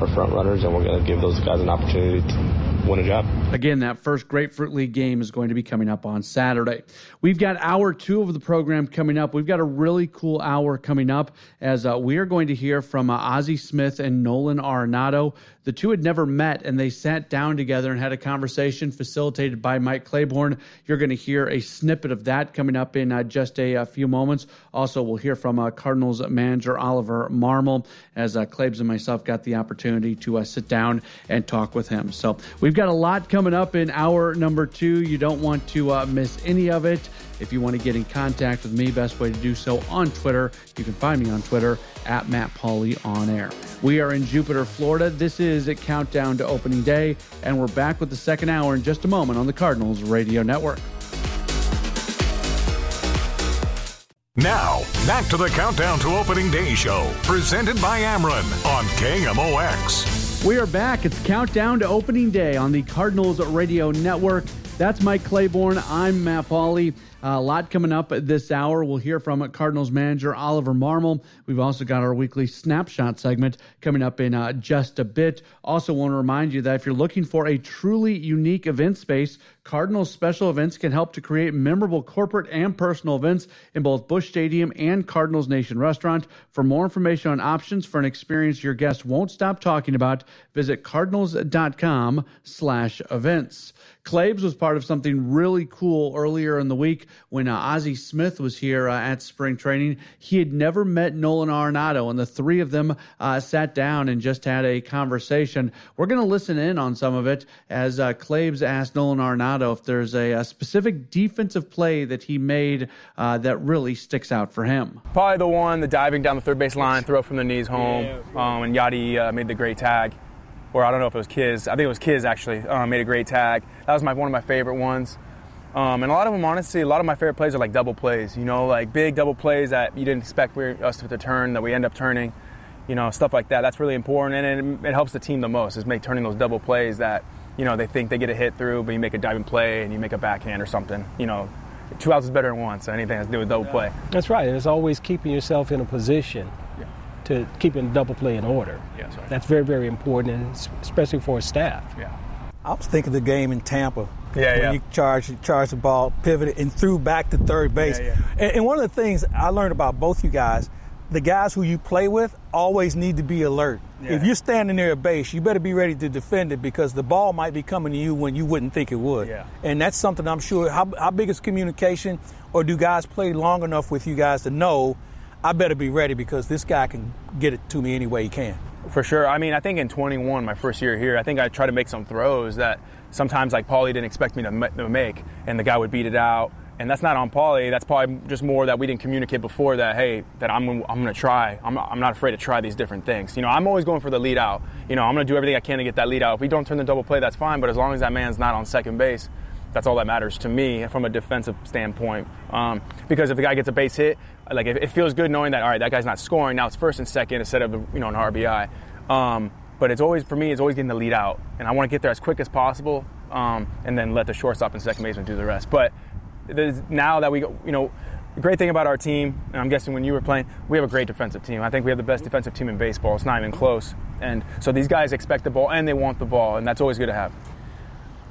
are front runners, and we're going to give those guys an opportunity to win a job. Again, that first Grapefruit League game is going to be coming up on Saturday. We've got hour two of the program coming up. We've got a really cool hour coming up as uh, we are going to hear from uh, Ozzie Smith and Nolan Arenado. The two had never met and they sat down together and had a conversation facilitated by Mike Claiborne. You're going to hear a snippet of that coming up in uh, just a, a, few moments. Also, we'll hear from uh, Cardinals manager Oliver Marmol as uh, Claibs and myself got the opportunity to uh, sit down and talk with him. So we've got a lot coming up in hour number two. You don't want to uh, miss any of it. If you want to get in contact with me, best way to do so on Twitter. You can find me on Twitter at Matt Pauley on air. We are in Jupiter, Florida. This is a countdown to opening day, and we're back with the second hour in just a moment on the Cardinals Radio Network. Now, back to the Countdown to Opening Day show, presented by Ameren on KMOX. We are back. It's Countdown to Opening Day on the Cardinals Radio Network. That's Mike Claiborne. I'm Matt Pauley. A lot coming up this hour. We'll hear from Cardinals manager Oliver Marmol. We've also got our weekly snapshot segment coming up in uh, just a bit. Also, want to remind you that if you're looking for a truly unique event space, Cardinals special events can help to create memorable corporate and personal events in both Busch Stadium and Cardinals Nation Restaurant. For more information on options for an experience your guests won't stop talking about, visit cardinals.com/events. Claibs was part of something really cool earlier in the week when uh, Ozzie Smith was here uh, at spring training. He had never met Nolan Arenado, and the three of them uh, sat down and just had a conversation. We're going to listen in on some of it as uh, Claibs asked Nolan Arenado if there's a, a, specific defensive play that he made uh, that really sticks out for him. Probably the one, the diving down the third base line, throw from the knees home, um, and Yadi uh, made the great tag or I don't know if it was Kiz. I think it was Kiz actually. Uh, made a great tag. That was my one of my favorite ones. Um, and a lot of them, honestly, a lot of my favorite plays are like double plays. You know, like big double plays that you didn't expect us to turn that we end up turning. You know, stuff like that. That's really important, and it, it helps the team the most. Is make turning those double plays that you know they think they get a hit through, but you make a diving play and you make a backhand or something. You know, two outs is better than one. So anything has to do with double play. That's right. It's always keeping yourself in a position to keeping double play in order. Yeah, that's, that's very, very important, and especially for a staff. Yeah. I was thinking the game in Tampa. Yeah, when yeah. you charge, charge the ball, pivoted, and threw back to third base. Yeah, yeah. And, and one of the things I learned about both you guys, the guys who you play with always need to be alert. Yeah. If you're standing near a base, you better be ready to defend it because the ball might be coming to you when you wouldn't think it would. Yeah. And that's something I'm sure. How, how big is communication, or do guys play long enough with you guys to know I better be ready because this guy can get it to me any way he can. For sure. I mean, I think in 21, my first year here, I think I tried to make some throws that sometimes like Paulie didn't expect me to make, and the guy would beat it out. And that's not on Paulie. That's probably just more that we didn't communicate before that, hey, that I'm, I'm going to try. I'm, I'm not afraid to try these different things. You know, I'm always going for the lead out. You know, I'm going to do everything I can to get that lead out. If we don't turn the double play, that's fine. But as long as that man's not on second base, that's all that matters to me from a defensive standpoint. Um, because if the guy gets a base hit, like it, it, feels good knowing that all right, that guy's not scoring. Now it's first and second instead of you know an RBI. Um, but it's always for me, it's always getting the lead out, and I want to get there as quick as possible, um, and then let the shortstop and second baseman do the rest. But now that we, go, you know, the great thing about our team, and I'm guessing when you were playing, we have a great defensive team. I think we have the best defensive team in baseball. It's not even close. And so these guys expect the ball and they want the ball, and that's always good to have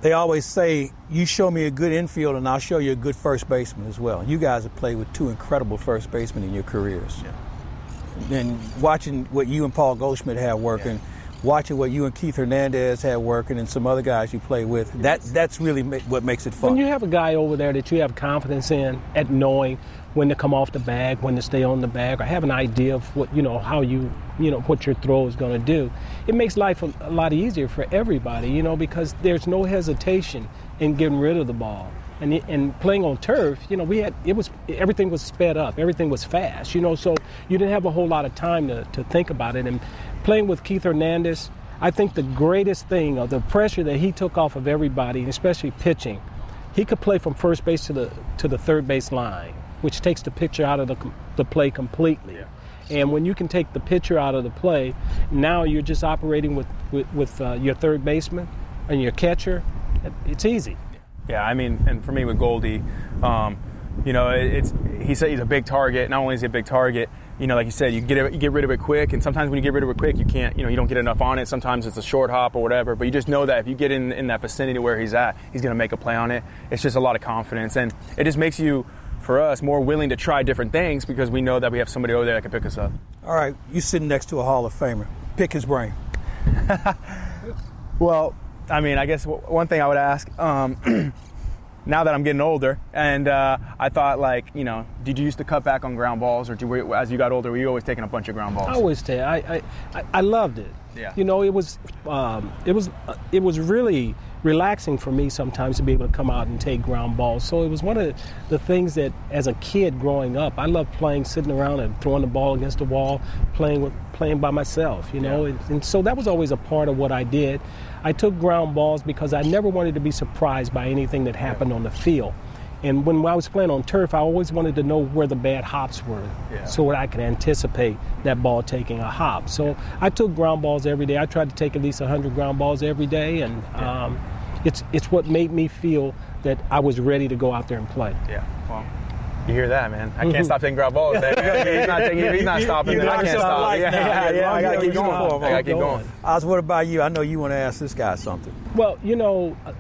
they always say, you show me a good infield and I'll show you a good first baseman as well. You guys have played with two incredible first basemen in your careers. Yeah. And watching what you and Paul Goldschmidt have working, yeah. Watching what you and Keith Hernandez had working, and some other guys you play with, that that's really what makes it fun. When you have a guy over there that you have confidence in at knowing when to come off the bag, when to stay on the bag, or have an idea of what you know how you you know what your throw is going to do. It makes life a, a, lot easier for everybody, you know, because there's no hesitation in getting rid of the ball. And, and playing on turf, you know, we had it was everything was sped up, everything was fast, you know, so you didn't have a whole lot of time to, to think about it. And playing with Keith Hernandez, I think the greatest thing of the pressure that he took off of everybody, especially pitching, he could play from first base to the to the third base line, which takes the pitcher out of the the play completely. Yeah. And when you can take the pitcher out of the play, now you're just operating with with, with uh, your third baseman and your catcher. It's easy. Yeah, I mean, and for me with Goldie, um, you know, it's he said he's a big target. Not only is he a big target, you know, like you said, you get it, you get rid of it quick, and sometimes when you get rid of it quick, you can't, you know, you don't get enough on it. Sometimes it's a short hop or whatever, but you just know that if you get in in that vicinity where he's at, he's going to make a play on it. It's just a lot of confidence, and it just makes you, for us, more willing to try different things because we know that we have somebody over there that can pick us up. All right, you sitting next to a Hall of Famer. Pick his brain. Well, I mean, I guess one thing I would ask. Um, now that I'm getting older, and uh, I thought, like, you know, did you used to cut back on ground balls, or did you, as you got older, were you always taking a bunch of ground balls? I always tell. I, I, I, loved it. Yeah. You know, it was, um, it was, uh, it was really relaxing for me sometimes to be able to come out and take ground balls. So it was one of the things that, as a kid growing up, I loved playing, sitting around and throwing the ball against the wall, playing with, playing by myself. You know, and, and so that was always a part of what I did. I took ground balls because I never wanted to be surprised by anything that happened on the field. And when I was playing on turf, I always wanted to know where the bad hops were Yeah. so that I could anticipate that ball taking a hop. So I took ground balls every day. I tried to take at least 100 ground balls every day, and um, it's, it's what made me feel that I was ready to go out there and play. Yeah, you hear that, man? I can't stop taking ground balls. he's not taking, he's not You- stopping. you then I can't stop. life Yeah, now. yeah, yeah. I gotta keep know going. I gotta keep going. Oz, what about you? I know you want to ask this guy something. Well, you know, uh,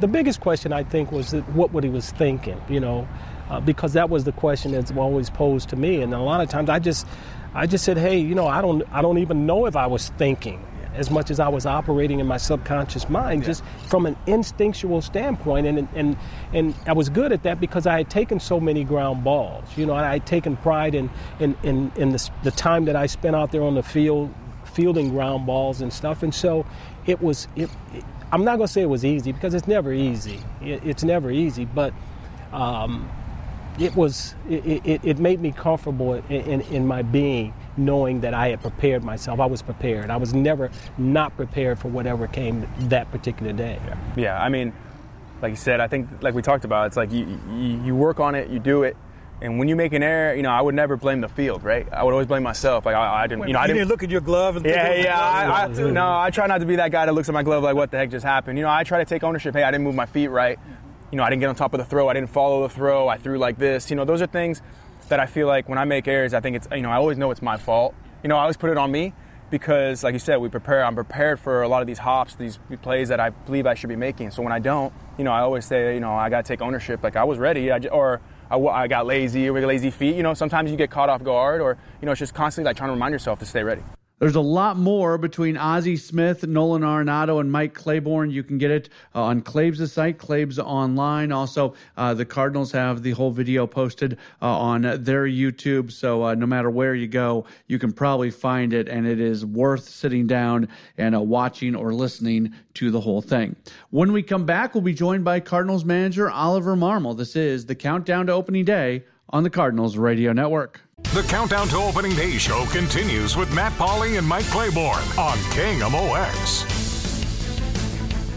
the biggest question I think was that what what he was thinking, you know, uh, because that was the question that's always posed to me, and a lot of times I just, I just said, hey, you know, I don't, I don't even know if I was thinking as much as I was operating in my subconscious mind, just from an instinctual standpoint, and and and I was good at that because I had taken so many ground balls, you know, I had taken pride in in in, in the, the time that I spent out there on the field fielding ground balls and stuff. And so it was, it, it- I'm not going to say it was easy because it's never easy. It, it's never easy, but um, it was, it, it, it made me comfortable in, in, in my being knowing that I had prepared myself. I was prepared. I was never not prepared for whatever came that particular day. Yeah, I mean, like you said, I think like we talked about, it's like you, you you work on it, you do it, and when you make an error, you know, I would never blame the field, right? I would always blame myself. Like I, I didn't, you know, I didn't didn't look at your glove and think oh, Yeah, it was yeah. I, I, a glove? no, I try not to be that guy that looks at my glove like, what the heck just happened? You know, I try to take ownership. Hey, I didn't move my feet right. You know, I didn't get on top of the throw. I didn't follow the throw. I threw like this. You know, those are things that I feel like when I make errors, I think it's, you know, I always know it's my fault. You know, I always put it on me because, like you said, we prepare. I'm prepared for a lot of these hops, these plays that I believe I should be making. So when I don't, you know, I always say, you know, I got to take ownership. Like I was ready, or I, I got lazy, or lazy feet. You know, sometimes you get caught off guard, or you know, it's just constantly like trying to remind yourself to stay ready. There's a lot more between Ozzie Smith, Nolan Arenado, and Mike Claiborne. You can get it uh, on Claibs' site, Claibs Online. Also, uh, the Cardinals have the whole video posted uh, on their YouTube. So uh, no matter where you go, you can probably find it, and it is worth sitting down and uh, watching or listening to the whole thing. When we come back, we'll be joined by Cardinals manager Oliver Marmol. This is the countdown to opening day on the Cardinals Radio Network. The Countdown to Opening Day show continues with Matt Pauley and Mike Claiborne on KMOX.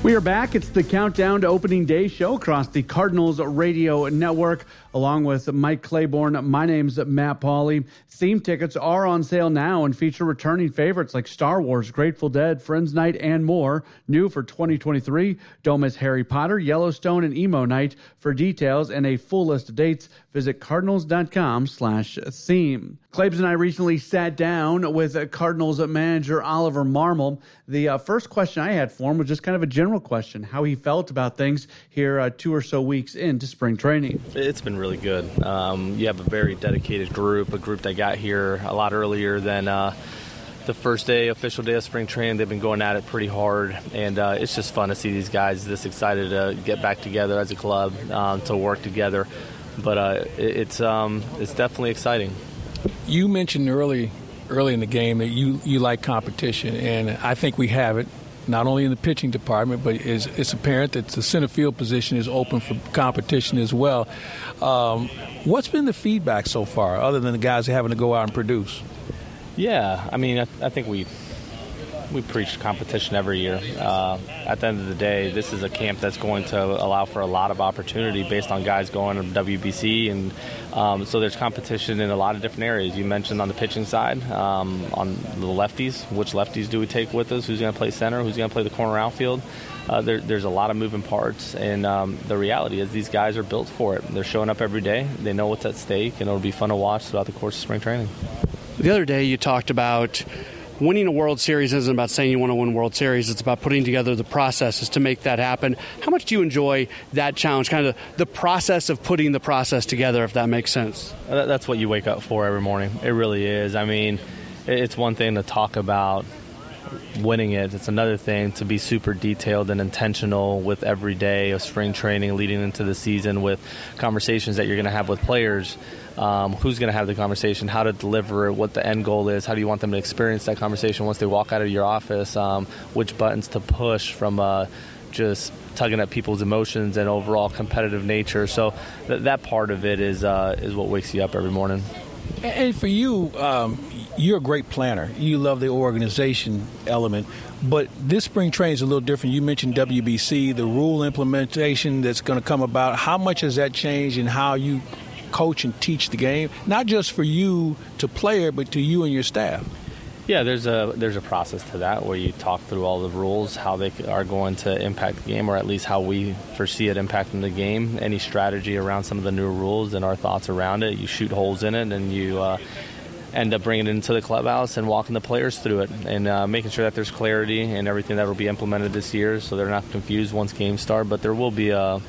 We are back. It's the Countdown to Opening Day show across the Cardinals Radio Network, along with Mike Claiborne. My name's Matt Pauley. Theme tickets are on sale now and feature returning favorites like Star Wars, Grateful Dead, Friends Night, and more. New for 2023, don't miss Harry Potter, Yellowstone, and Emo Night. For details and a full list of dates, visit cardinals.com slash theme. Claibs and I recently sat down with Cardinals manager Oliver Marmol. The uh, first question I had for him was just kind of a general question, how he felt about things here uh, two or so weeks into spring training. It's been really good. Um, you have a very dedicated group, a group that got here a lot earlier than uh, the first day, official day of spring training. They've been going at it pretty hard, and uh, it's just fun to see these guys this excited to get back together as a club um, to work together. But uh, it, it's um, it's definitely exciting. You mentioned early, early in the game that you, you like competition, and I think we have it. Not only in the pitching department, but it's, it's apparent that the center field position is open for competition as well. Um, what's been the feedback so far, other than the guys having to go out and produce? Yeah, I mean, I, I think we we preach competition every year. Uh, at the end of the day, this is a camp that's going to allow for a lot of opportunity based on guys going to WBC, and um, so there's competition in a lot of different areas. You mentioned on the pitching side, um, on the lefties, which lefties do we take with us? Who's going to play center? Who's going to play the corner outfield? Uh, there, there's a lot of moving parts, and um, the reality is these guys are built for it. They're showing up every day. They know what's at stake, and it'll be fun to watch throughout the course of spring training. The other day, you talked about winning a World Series isn't about saying you want to win World Series. It's about putting together the processes to make that happen. How much do you enjoy that challenge, kind of the process of putting the process together, if that makes sense? Uh, that's what you wake up for every morning. It really is. I mean, it's one thing to talk about winning it. It's another thing to be super detailed and intentional with every day of spring training leading into the season with conversations that you're going to have with players. Um, who's going to have the conversation, how to deliver it, what the end goal is, how do you want them to experience that conversation once they walk out of your office, um, which buttons to push from uh, just tugging at people's emotions and overall competitive nature. So th- that part of it is uh, is what wakes you up every morning. And for you, um, you're a great planner. You love the organization element. But this spring training is a little different. You mentioned WBC, the rule implementation that's going to come about. How much has that changed in how you coach and teach the game? Not just for you to player, but to you and your staff. Yeah, there's a there's a process to that where you talk through all the rules, how they are going to impact the game, or at least how we foresee it impacting the game. Any strategy around some of the new rules and our thoughts around it. You shoot holes in it, and you. Uh, end up bringing it into the clubhouse and walking the players through it and uh, making sure that there's clarity and everything that will be implemented this year so they're not confused once games start. But there will be a,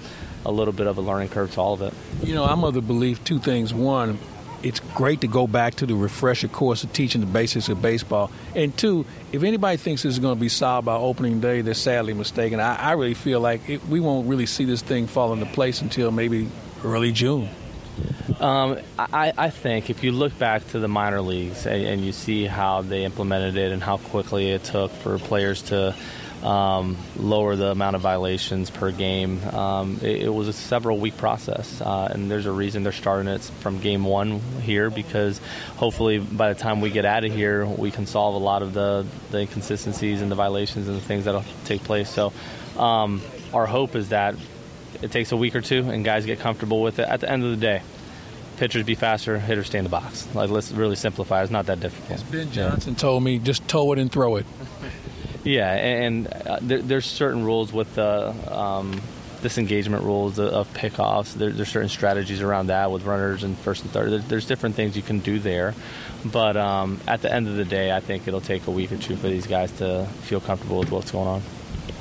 a little bit of a learning curve to all of it. You know, I'm of the belief two things. One, it's great to go back to the refresher course of teaching the basics of baseball. And two, if anybody thinks this is going to be solved by opening day, they're sadly mistaken. I, I really feel like it, we won't really see this thing fall into place until maybe early June. Um, I, I, think if you look back to the minor leagues and, and, you see how they implemented it and how quickly it took for players to um, lower the amount of violations per game, um, it, it, was a several week process. Uh, and there's a reason they're starting it from game one here because hopefully by the time we get out of here, we can solve a lot of the, the inconsistencies and the violations and the things that'll take place. So um, our hope is that it takes a week or two, and guys get comfortable with it. At the end of the day, pitchers be faster, hitters stay in the box. Like let's really simplify. It's not that difficult. As Ben Johnson yeah. told me, just toe it and throw it. yeah, and uh, there, there's certain rules with the um, disengagement rules of pickoffs. There, there's certain strategies around that with runners and first and third. There's different things you can do there, but um, at the end of the day, I think it'll take a week or two for these guys to feel comfortable with what's going on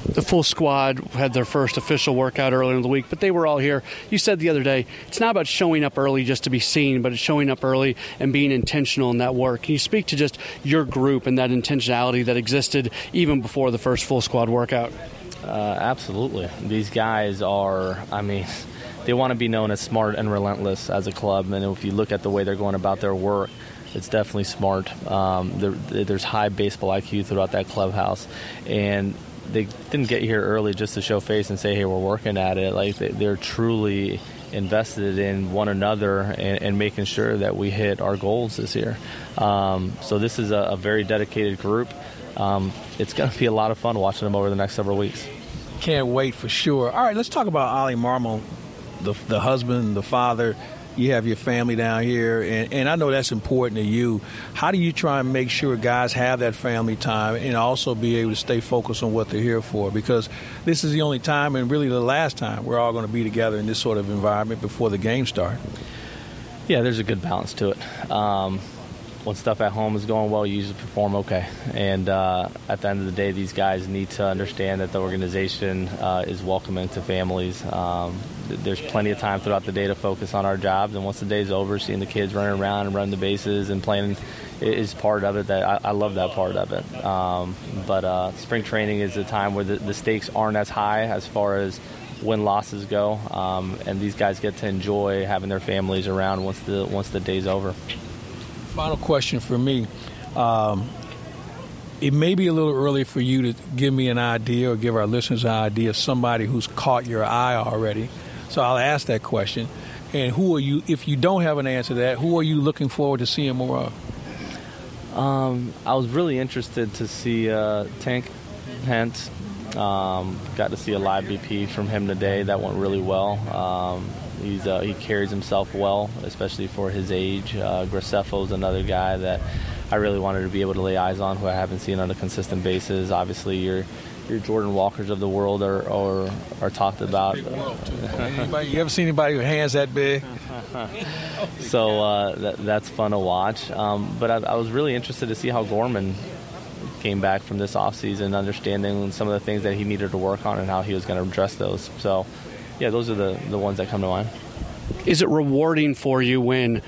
the full squad had their first official workout earlier in the week, but they were all here. You said the other day, it's not about showing up early just to be seen, but it's showing up early and being intentional in that work. Can you speak to just your group and that intentionality that existed even before the first full squad workout? Uh, absolutely. These guys are, I mean, they want to be known as smart and relentless as a club, and if you look at the way they're going about their work, it's definitely smart. Um, there, there's high baseball IQ throughout that clubhouse, and they didn't get here early just to show face and say, "Hey, we're working at it." Like they, are truly invested in one another and, and, making sure that we hit our goals this year. Um, so this is a, a very dedicated group. Um, it's going to be a lot of fun watching them over the next several weeks. Can't wait for sure. All right, let's talk about Oli Marmol, the the husband, the father you have your family down here, and, and I know that's important to you. How do you try and make sure guys have that family time and also be able to stay focused on what they're here for? Because this is the only time, and really the last time, we're all going to be together in this sort of environment before the game starts. Yeah, there's a good balance to it. Um, when stuff at home is going well, you usually perform okay. And uh, at the end of the day, these guys need to understand that the organization uh, is welcoming to families. Um, there's plenty of time throughout the day to focus on our jobs, and once the day's over, seeing the kids running around and running the bases and playing is part of it. That I, I love that part of it. Um, but uh, spring training is a time where the, the, stakes aren't as high as far as win losses go, um, and these guys get to enjoy having their families around once the once the day's over final question for me. Um, it may be a little early for you to give me an idea or give our listeners an idea of somebody who's caught your eye already. So I'll ask that question. And who are you, if you don't have an answer to that, who are you looking forward to seeing more of? Um, I was really interested to see uh, Tink Hence. Um, got to see a live BP from him today. That went really well. Um, He's uh, he carries himself well, especially for his age. Uh, is another guy that I really wanted to be able to lay eyes on, who I haven't seen on a consistent basis. Obviously, your your Jordan Walkers of the world are are, are talked about. anybody, you ever seen anybody with hands that big? so uh, that, that's fun to watch. Um, but I, I, was really interested to see how Gorman came back from this offseason, understanding some of the things that he needed to work on and how he was going to address those. So, yeah, those are the, the ones that come to mind. Is it rewarding for you when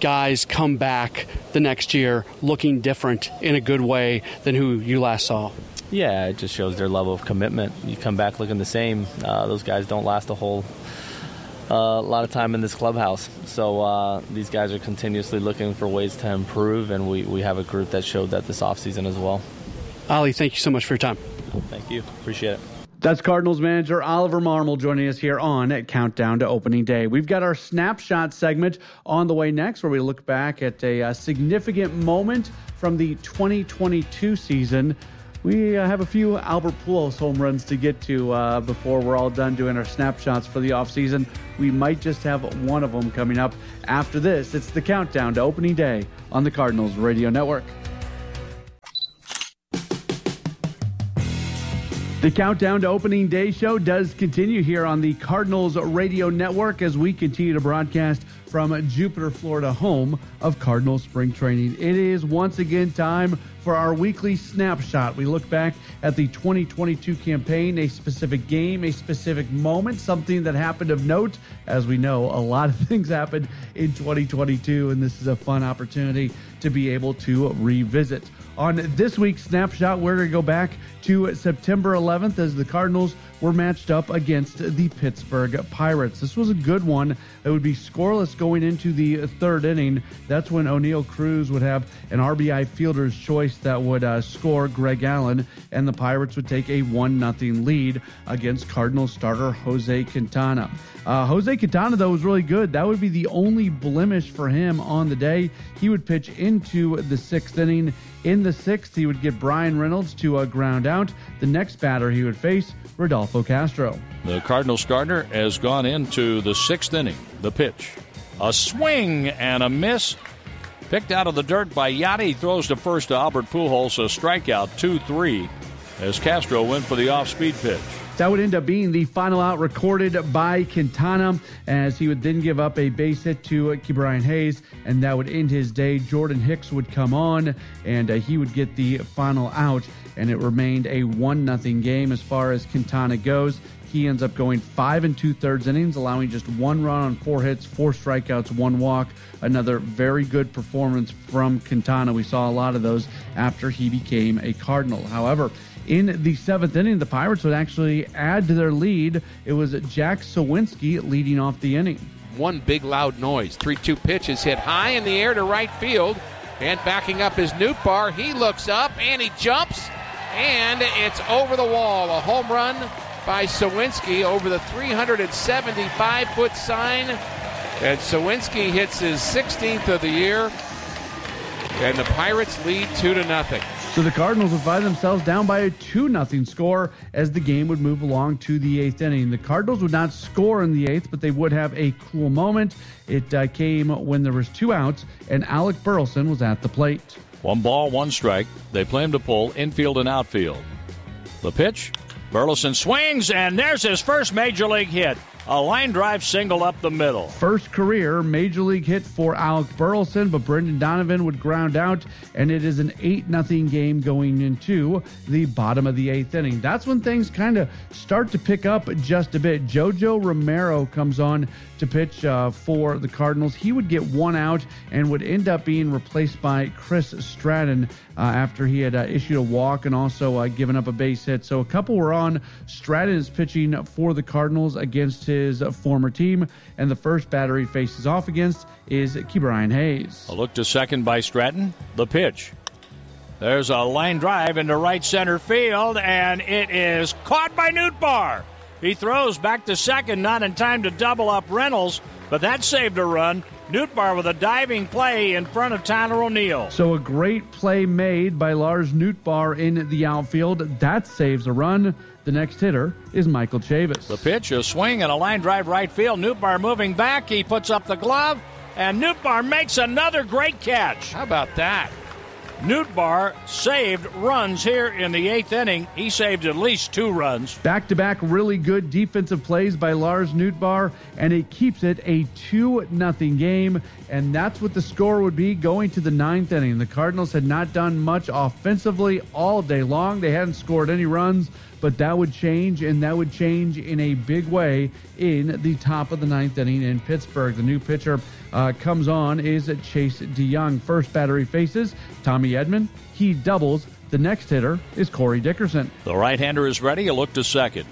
guys come back the next year looking different in a good way than who you last saw? Yeah, it just shows their level of commitment. You come back looking the same. Uh, those guys don't last a whole uh, a lot of time in this clubhouse. So uh, these guys are continuously looking for ways to improve, and we, we have a group that showed that this offseason as well. Oli, thank you so much for your time. Thank you. Appreciate it. That's Cardinals manager Oliver Marmol joining us here on at Countdown to Opening Day. We've got our snapshot segment on the way next, where we look back at a, a significant moment from the 2022 season. We uh, have a few Albert Pujols home runs to get to uh, before we're all done doing our snapshots for the offseason. We might just have one of them coming up after this. It's the countdown to opening day on the Cardinals Radio Network. The countdown to opening day show does continue here on the Cardinals Radio Network as we continue to broadcast from Jupiter, Florida, home of Cardinal spring training. It is once again time for our weekly snapshot. We look back at the 2022 campaign, a specific game, a specific moment, something that happened of note. As we know, a lot of things happened in 2022, and this is a fun opportunity to be able to revisit. On this week's snapshot, we're going to go back to September 11th as the Cardinals were matched up against the Pittsburgh Pirates. This was a good one. It would be scoreless going into the third inning. That's when Oneil Cruz would have an RBI fielder's choice that would uh, score Greg Allen, and the Pirates would take a 1 0 lead against Cardinals starter Jose Quintana. Uh, Jose Quintana, though, was really good. That would be the only blemish for him on the day. He would pitch into the sixth inning. In the sixth, he would get Bryan Reynolds to a ground out. The next batter he would face, Rodolfo Castro. The Cardinals Gardner has gone into the sixth inning. The pitch. A swing and a miss. Picked out of the dirt by Yadi. Throws to first to Albert Pujols. A strikeout 2 3 as Castro went for the off speed pitch. That would end up being the final out recorded by Quintana as he would then give up a base hit to Ke'Bryan Hayes, and that would end his day. Jordan Hicks would come on, and uh, he would get the final out, and it remained a 1 nothing game as far as Quintana goes. He ends up going five and two thirds innings, allowing just one run on four hits, four strikeouts, one walk. Another very good performance from Quintana. We saw a lot of those after he became a Cardinal. However, in the seventh inning, the Pirates would actually add to their lead. It was Jack Suwinski leading off the inning. One big loud noise. 3 2 pitch is hit high in the air to right field. And backing up is Nootbaar. He looks up and he jumps. And it's over the wall. A home run by Suwinski over the 375 foot sign. And Suwinski hits his 16th of the year. And the Pirates lead 2 to nothing. So the Cardinals would find themselves down by a 2 0 score as the game would move along to the eighth inning. The Cardinals would not score in the eighth, but they would have a cool moment. It uh, came when there was two outs and Alec Burleson was at the plate. One ball, one strike. They play him to pull infield and outfield. The pitch. Burleson swings, and there's his first major league hit. A line drive single up the middle. First career major league hit for Alec Burleson, but Brendan Donovan would ground out, and it is an 8 0 game going into the bottom of the eighth inning. That's when things kind of start to pick up just a bit. Jojo Romero comes on to pitch uh, for the Cardinals. He would get one out and would end up being replaced by Chris Stratton uh, after he had uh, issued a walk and also uh, given up a base hit. So a couple were on. Stratton is pitching for the Cardinals against his former team, and the first batter he faces off against is Ke'Bryan Hayes. A look to second by Stratton. The pitch. There's a line drive into right center field, and it is caught by Nootbaar. He throws back to second, not in time to double up Reynolds, but that saved a run. Nootbaar with a diving play in front of Tyler O'Neill. So a great play made by Lars Nootbaar in the outfield. That saves a run. The next hitter is Michael Chavis. The pitch, a swing and a line drive right field. Nootbaar moving back. He puts up the glove, and Nootbaar makes another great catch. How about that? Nootbaar saved runs here in the eighth inning. He saved at least two runs. Back to back really good defensive plays by Lars Nootbaar, and it keeps it a 2 nothing game. And that's what the score would be going to the ninth inning. The Cardinals had not done much offensively all day long, they hadn't scored any runs but that would change, and that would change in a big way in the top of the ninth inning in Pittsburgh. The new pitcher uh, comes on is Chase DeYoung. First battery faces Tommy Edman. He doubles. The next hitter is Corey Dickerson. The right hander is ready. A look to second.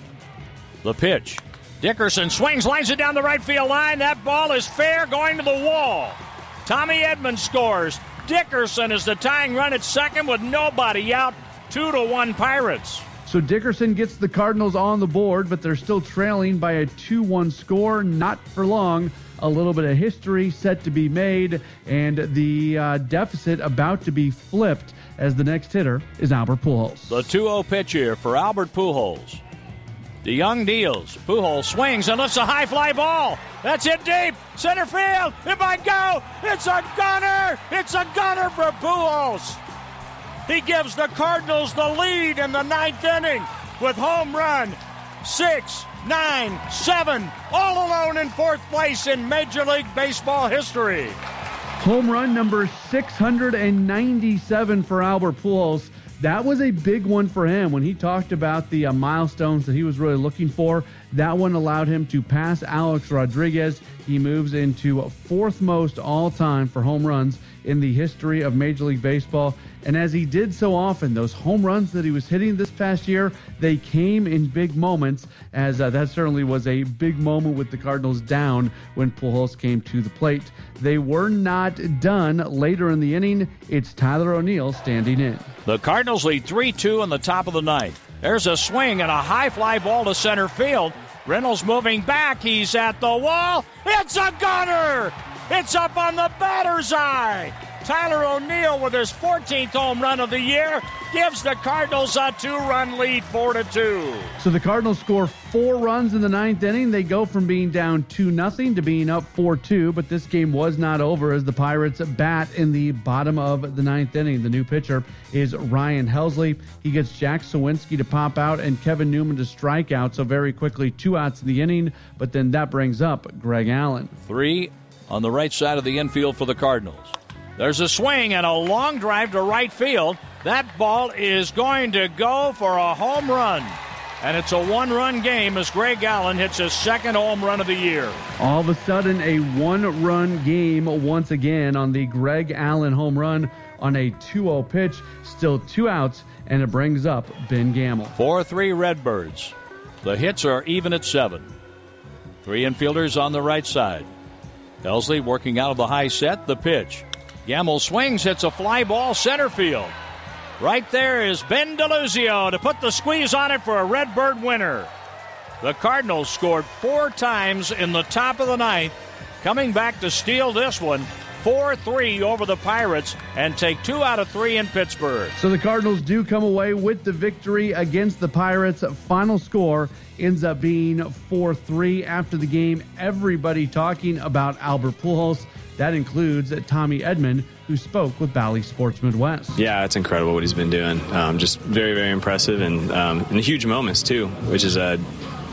The pitch. Dickerson swings, lines it down the right field line. That ball is fair, going to the wall. Tommy Edman scores. Dickerson is the tying run at second with nobody out. Two to one Pirates. So Dickerson gets the Cardinals on the board, but they're still trailing by a 2 1 score. Not for long. A little bit of history set to be made, and the uh, deficit about to be flipped as the next hitter is Albert Pujols. The 2 0 pitch here for Albert Pujols. DeYoung deals. Pujols swings and lifts a high fly ball. That's it deep. Center field. It might go. It's a gunner. It's a gunner for Pujols. He gives the Cardinals the lead in the ninth inning with home run six, nine, seven, all alone in fourth place in Major League Baseball history. Home run number 697 for Albert Pujols. That was a big one for him when he talked about the uh, milestones that he was really looking for. That one allowed him to pass Alex Rodriguez. He moves into fourth most all time for home runs in the history of Major League Baseball. And as he did so often, those home runs that he was hitting this past year, they came in big moments, as uh, that certainly was a big moment with the Cardinals down when Pujols came to the plate. They were not done later in the inning. It's Tyler O'Neill standing in. The Cardinals lead 3 2 in the top of the ninth. There's a swing and a high fly ball to center field. Reynolds moving back. He's at the wall. It's a gunner! It's up on the batter's eye. Tyler O'Neill with his 14th home run of the year gives the Cardinals a two-run lead, four to two. So the Cardinals score four runs in the ninth inning. They go from being down two nothing to being up four two. But this game was not over as the Pirates bat in the bottom of the ninth inning. The new pitcher is Ryan Helsley. He gets Jack Suwinski to pop out and Kevin Newman to strike out. So very quickly, two outs in the inning. But then that brings up Greg Allen. Three on the right side of the infield for the Cardinals. There's a swing and a long drive to right field. That ball is going to go for a home run. And it's a one run game as Greg Allen hits his second home run of the year. All of a sudden, a one run game once again on the Greg Allen home run on a 2 0 pitch. Still two outs, and it brings up Ben Gamel. 4 3 Redbirds. The hits are even at seven. Three infielders on the right side. Helsley working out of the high set, the pitch. Gamel swings, hits a fly ball center field. Right there is Ben DeLuzio to put the squeeze on it for a Redbird winner. The Cardinals scored four times in the top of the ninth, coming back to steal this one 4 3 over the Pirates and take two out of three in Pittsburgh. So the Cardinals do come away with the victory against the Pirates. Final score ends up being 4 3 after the game. Everybody talking about Albert Pujols. That includes Tommy Edman, who spoke with Bally Sports Midwest. Yeah, it's incredible what he's been doing. Um, just very, very impressive and, um, and huge moments, too, which is a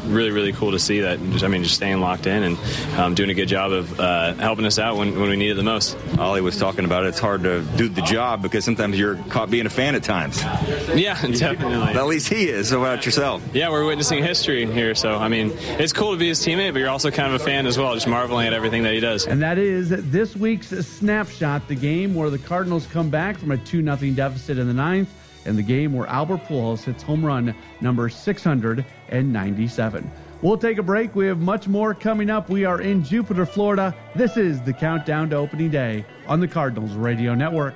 really, really cool to see that. Just, I mean, just staying locked in and um, doing a good job of uh, helping us out when, when we need it the most. Oli was talking about it. It's hard to do the job because sometimes you're caught being a fan at times. Yeah, definitely. At least he is. So about yourself? Yeah, we're witnessing history here. So, I mean, it's cool to be his teammate, but you're also kind of a fan as well, just marveling at everything that he does. And that is this week's snapshot, the game where the Cardinals come back from a 2 0 deficit in the ninth and the game where Albert Pujols hits home run number 697. We'll take a break. We have much more coming up. We are in Jupiter, Florida. This is the countdown to opening day on the Cardinals Radio Network.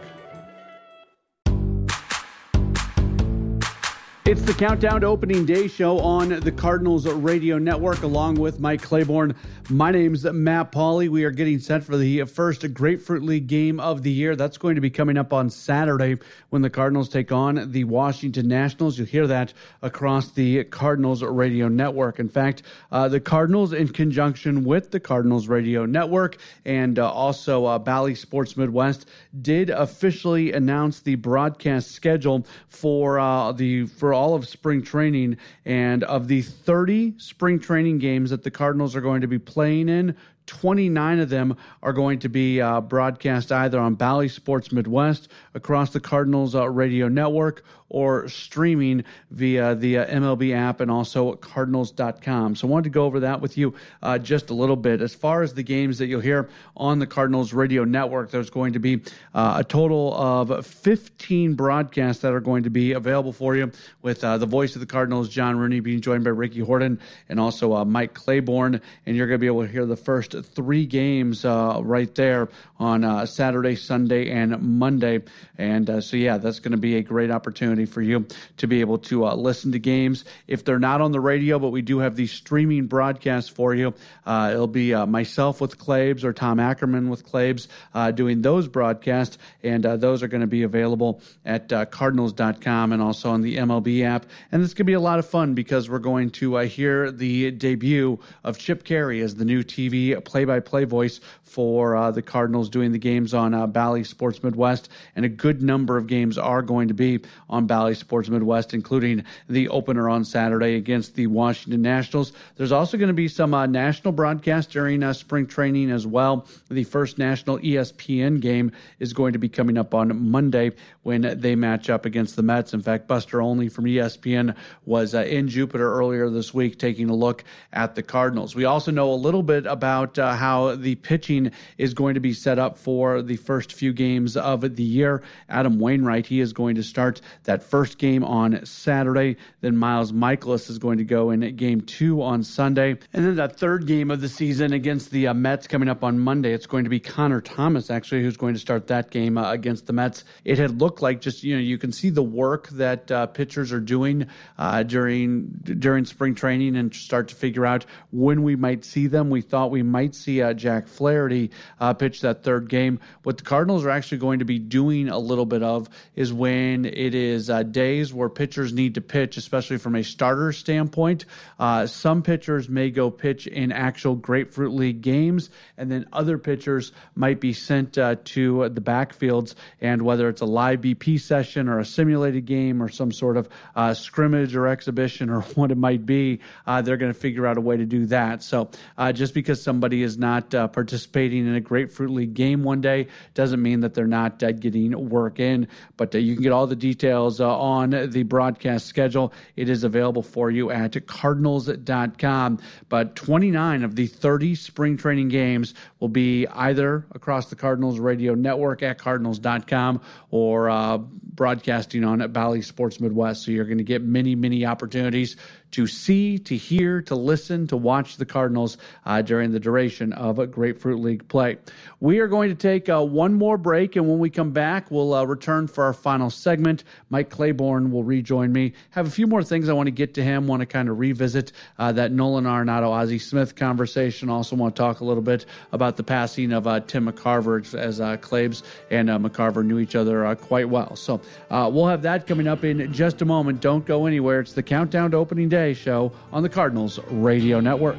It's the Countdown to Opening Day show on the Cardinals Radio Network, along with Mike Claiborne. My name's Matt Pauley. We are getting set for the first Grapefruit League game of the year. That's going to be coming up on Saturday when the Cardinals take on the Washington Nationals. You'll hear that across the Cardinals Radio Network. In fact, uh, the Cardinals, in conjunction with the Cardinals Radio Network and uh, also uh, Bally Sports Midwest, did officially announce the broadcast schedule for uh, the for all of spring training. And of the 30 spring training games that the Cardinals are going to be playing in, 29 of them are going to be uh, broadcast either on Bally Sports Midwest, across the Cardinals uh, radio network, or streaming via the uh, MLB app and also Cardinals.com. So I wanted to go over that with you uh, just a little bit. As far as the games that you'll hear on the Cardinals radio network, there's going to be uh, a total of 15 broadcasts that are going to be available for you with uh, the voice of the Cardinals, John Rooney, being joined by Ricky Horton and also uh, Mike Claiborne. And you're going to be able to hear the first three games uh, right there on Saturday, Sunday, and Monday. And so, yeah, that's going to be a great opportunity for you to be able to uh, listen to games. If they're not on the radio, but we do have these streaming broadcasts for you, uh, it'll be uh, myself with Claibs or Tom Ackerman with Claibs uh, doing those broadcasts, and uh, those are going to be available at uh, Cardinals.com and also on the MLB app. And this could be a lot of fun because we're going to hear the debut of Chip Caray as the new TV play-by-play voice for the Cardinals doing the games on Bally Sports Midwest, and a good number of games are going to be on Bally Sports Midwest, including the opener on Saturday against the Washington Nationals. There's also going to be some uh, national broadcasts during uh, spring training as well. The first national ESPN game is going to be coming up on Monday when they match up against the Mets. In fact, Buster Olney from ESPN was uh, in Jupiter earlier this week taking a look at the Cardinals. We also know a little bit about uh, how the pitching is going to be set up for the first few games of the year. Adam Wainwright, he is going to start that first game on Saturday. Then Miles Mikolas is going to go in game two on Sunday. And then that third game of the season against the uh, Mets coming up on Monday, it's going to be Connor Thomas, actually, who's going to start that game uh, against the Mets. It had looked like just, you know, you can see the work that uh, pitchers are doing uh, during during spring training and start to figure out when we might see them. We thought we might see uh, Jack Flaherty uh, pitch that third game. What the Cardinals are actually going to be doing a little bit of is when it is uh, days where pitchers need to pitch, especially from a starter standpoint. Uh, some pitchers may go pitch in actual Grapefruit League games, and then other pitchers might be sent uh, to the backfields. And whether it's a live BP session or a simulated game or some sort of uh, scrimmage or exhibition or what it might be, uh, they're going to figure out a way to do that. So uh, just because somebody is not participating in a Grapefruit League game one day doesn't mean that they're not uh, getting work in. But uh, you can get all the details uh, on the broadcast schedule. It is available for you at cardinals.com. But 29 of the 30 spring training games will be either across the Cardinals radio network at cardinals.com or uh, broadcasting on Bally Sports Midwest. So you're going to get many, many opportunities to see, to hear, to listen, to watch the Cardinals uh, during the duration of a Grapefruit League play. We are going to take uh, one more break, and when we come back, we'll uh, return for our final segment. Mike Claiborne will rejoin me. Have a few more things I want to get to him. Want to kind of revisit uh, that Nolan Arenado, Ozzie Smith conversation. Also want to talk a little bit about the passing of uh, Tim McCarver, as uh, Claibs and McCarver knew each other quite well. So we'll have that coming up in just a moment. Don't go anywhere. It's the countdown to opening day show on the Cardinals Radio Network.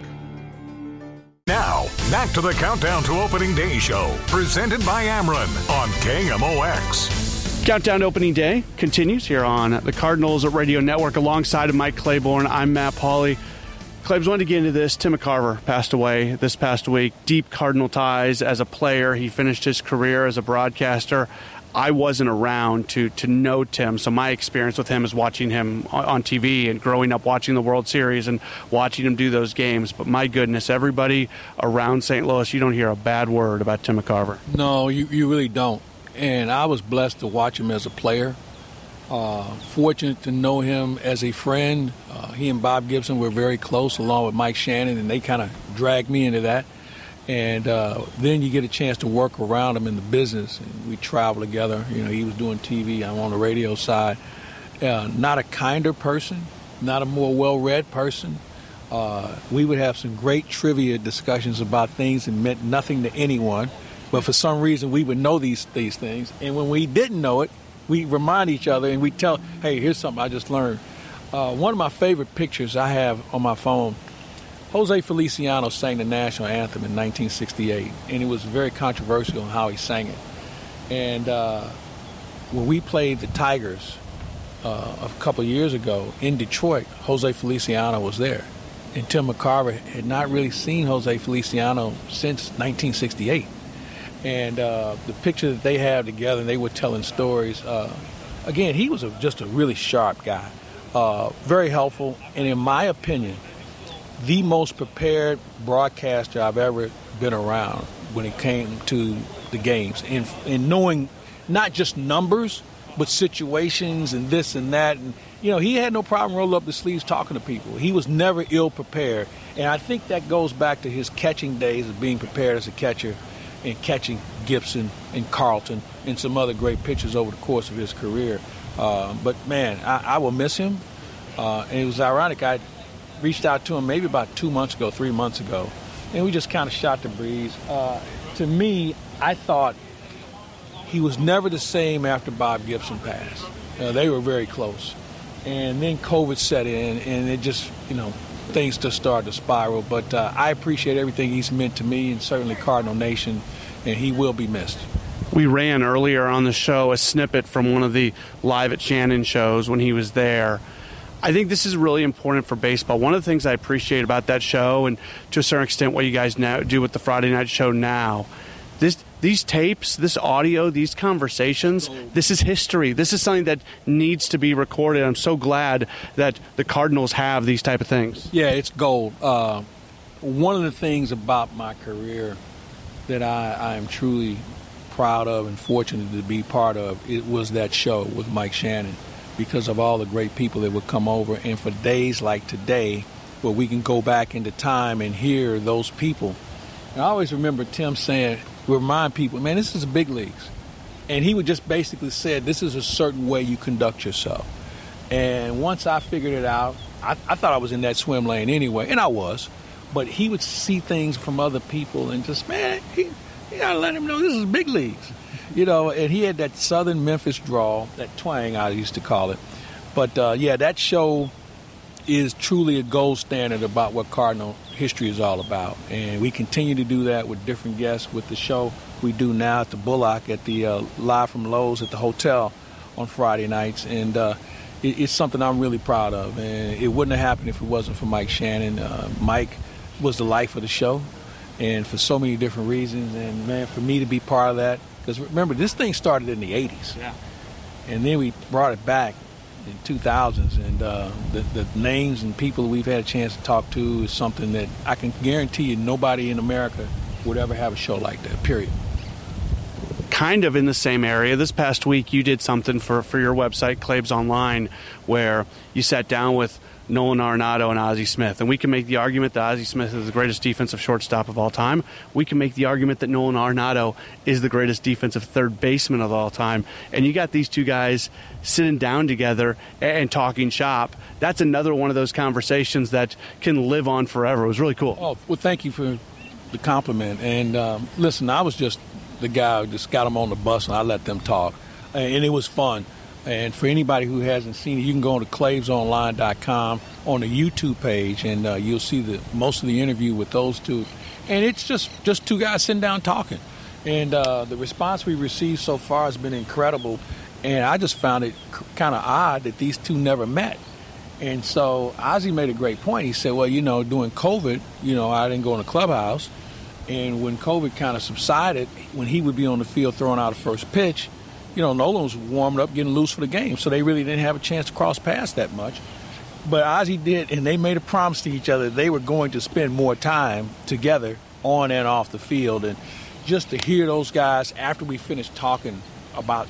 Now, back to the Countdown to Opening Day show, presented by Ameren on KMOX. Countdown to Opening Day continues here on the Cardinals Radio Network alongside of Mike Claiborne. I'm Matt Pauley. Claibs wanted to get into this. Tim McCarver passed away this past week. Deep Cardinal ties as a player. He finished his career as a broadcaster. I wasn't around to to know Tim, so my experience with him is watching him on TV and growing up watching the World Series and watching him do those games. But my goodness, everybody around St. Louis, you don't hear a bad word about Tim McCarver. No, you, you really don't. And I was blessed to watch him as a player. Uh, fortunate to know him as a friend. Uh, he and Bob Gibson were very close, along with Mike Shannon, and they kind of dragged me into that and uh, then you get a chance to work around him in the business. And we travel together. You know, he was doing TV. I'm on the radio side, uh, not a kinder person, not a more well-read person. Uh, we would have some great trivia discussions about things that meant nothing to anyone, but for some reason we would know these these things. And when we didn't know it, we remind each other and we tell, "Hey, here's something I just learned." Uh, one of my favorite pictures I have on my phone. Jose Feliciano sang the national anthem in 1968, and it was very controversial in how he sang it. And uh, when we played the Tigers uh, a couple years ago in Detroit, Jose Feliciano was there. And Tim McCarver had not really seen Jose Feliciano since 1968. And uh, the picture that they have together, and they were telling stories. Uh, again, he was a, just a really sharp guy, uh, very helpful, and in my opinion, the most prepared broadcaster I've ever been around when it came to the games. And, and knowing not just numbers but situations and this and that. And you know he had no problem rolling up the sleeves talking to people. He was never ill prepared and i think that goes back to his catching days of being prepared as a catcher and catching gibson and carlton and some other great pitchers over the course of his career. Uh, but man I, I, will miss him. Uh, and it was ironic i reached out to him maybe about two months ago three months ago and we just kind of shot the breeze uh, to me i thought he was never the same after Bob Gibson passed. Uh, they were very close. And then COVID set in, and it just, you know, things just started to spiral. But uh, I appreciate everything he's meant to me and certainly Cardinal Nation, and he will be missed. We ran earlier on the show a snippet from one of the Live at Shannon shows when he was there. I think this is really important for baseball. One of the things I appreciate about that show, and to a certain extent what you guys now do with the Friday night show now, this these tapes, this audio, these conversations, this is history. This is something that needs to be recorded. I'm so glad that the Cardinals have these type of things. Yeah, it's gold. Uh, one of the things about my career that I, I am truly proud of and fortunate to be part of it was that show with Mike Shannon because of all the great people that would come over and for days like today where we can go back into time and hear those people. And I always remember Tim saying, remind people, man, this is the big leagues. And he would just basically say, this is a certain way you conduct yourself. And once I figured it out, I, I thought I was in that swim lane anyway, and I was. But he would see things from other people and just, man, he, you gotta let him know this is big leagues. You know, and he had that Southern Memphis drawl, that twang I used to call it. But uh, yeah, that show is truly a gold standard about what Cardinal history is all about. And we continue to do that with different guests with the show we do now at the Bullock at the uh, Live from Lowe's at the hotel on Friday nights. And uh, it, it's something I'm really proud of. And it wouldn't have happened if it wasn't for Mike Shannon. Uh, Mike was the life of the show and for so many different reasons. And man, for me to be part of that, because remember, this thing started in the 80s. Yeah. And then we brought it back in 2000s, and uh, the, the names and people we've had a chance to talk to is something that I can guarantee you nobody in America would ever have a show like that. Period. Kind of in the same area. This past week, you did something for for your website, Claibs Online, where you sat down with Nolan Arenado and Ozzie Smith. And we can make the argument that Ozzie Smith is the greatest defensive shortstop of all time. We can make the argument that Nolan Arenado is the greatest defensive third baseman of all time. And you got these two guys sitting down together and talking shop. That's another one of those conversations that can live on forever. It was really cool. Oh, well, thank you for the compliment. And um, listen, I was just the guy who just got them on the bus and I let them talk. And it was fun. And for anybody who hasn't seen it, you can go to claibsonline.com on the YouTube page, and uh, you'll see the most of the interview with those two. And it's just just two guys sitting down talking. And uh, the response we received so far has been incredible. And I just found it kind of odd that these two never met. And so Ozzie made a great point. He said, "Well, you know, during COVID, you know, I didn't go in the clubhouse." And when COVID kind of subsided, when he would be on the field throwing out a first pitch, you know, Nolan was warming up, getting loose for the game, so they really didn't have a chance to cross paths that much. But Ozzie did, and they made a promise to each other they were going to spend more time together on and off the field. And just to hear those guys after we finished talking about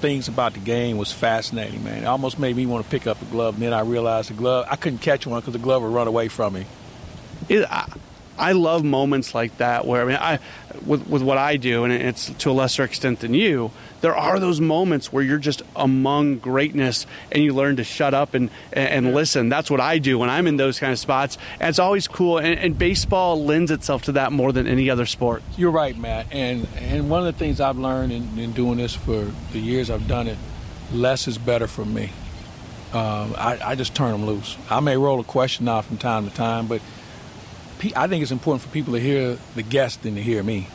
things about the game was fascinating, man. It almost made me want to pick up a glove. And then I realized the glove, I couldn't catch one because the glove would run away from me. It, I, I love moments like that where I mean, I with with what I do, and it's to a lesser extent than you. There are those moments where you're just among greatness, and you learn to shut up and and listen. That's what I do when I'm in those kind of spots, and it's always cool. And, and baseball lends itself to that more than any other sport. You're right, Matt. And and one of the things I've learned in, in doing this for the years I've done it, less is better for me. Um, I, I just turn them loose. I may roll a question out from time to time, but I think it's important for people to hear the guest than to hear me.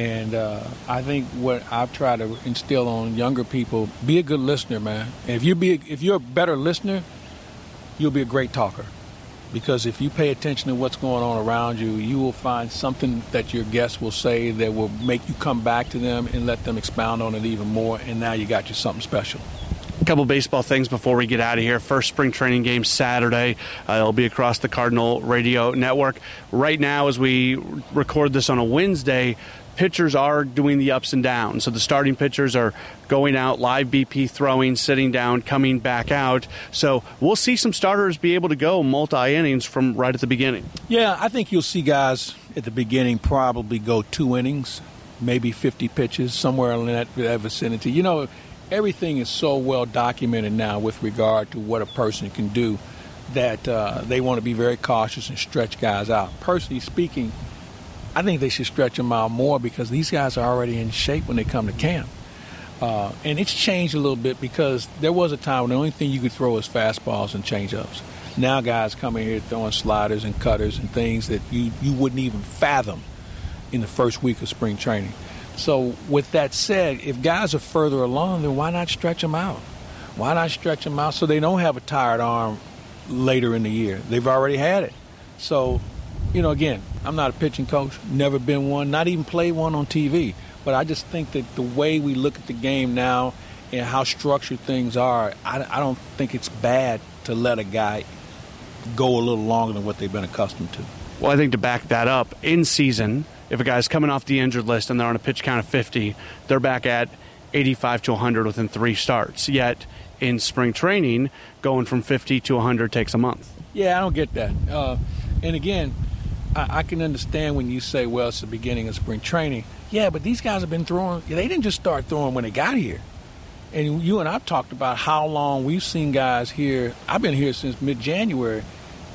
And uh, I think what I've tried to instill on younger people: be a good listener, man. And if you be, if you're a better listener, you'll be a great talker. Because if you pay attention to what's going on around you, you will find something that your guest will say that will make you come back to them and let them expound on it even more. And now you got you something special. A couple baseball things before we get out of here. First spring training game Saturday. Uh, it'll be across the Cardinal Radio Network. Right now, as we record this on a Wednesday, pitchers are doing the ups and downs. So the starting pitchers are going out, live BP throwing, sitting down, coming back out. So we'll see some starters be able to go multi innings from right at the beginning. Yeah, I think you'll see guys at the beginning probably go two innings, maybe 50 pitches, somewhere in that, that vicinity. You know, everything is so well documented now with regard to what a person can do that uh, they want to be very cautious and stretch guys out. Personally speaking, I think they should stretch them out more because these guys are already in shape when they come to camp. Uh, and it's changed a little bit because there was a time when the only thing you could throw was fastballs and changeups. Now guys coming here throwing sliders and cutters and things that you, you wouldn't even fathom in the first week of spring training. So, with that said, if guys are further along, then why not stretch them out? Why not stretch them out so they don't have a tired arm later in the year? They've already had it. So, you know, again, I'm not a pitching coach, never been one, not even played one on TV. But I just think that the way we look at the game now and how structured things are, I, I don't think it's bad to let a guy go a little longer than what they've been accustomed to. Well, I think to back that up, in season, if a guy's coming off the injured list and they're on a pitch count of 50, they're back at 85 to 100 within three starts. Yet in spring training, going from 50 to 100 takes a month. Yeah, I don't get that. Uh, and again, I, I, can understand when you say, well, it's the beginning of spring training. Yeah, but these guys have been throwing, they didn't just start throwing when they got here. And you and I've talked about how long we've seen guys here. I've been here since mid January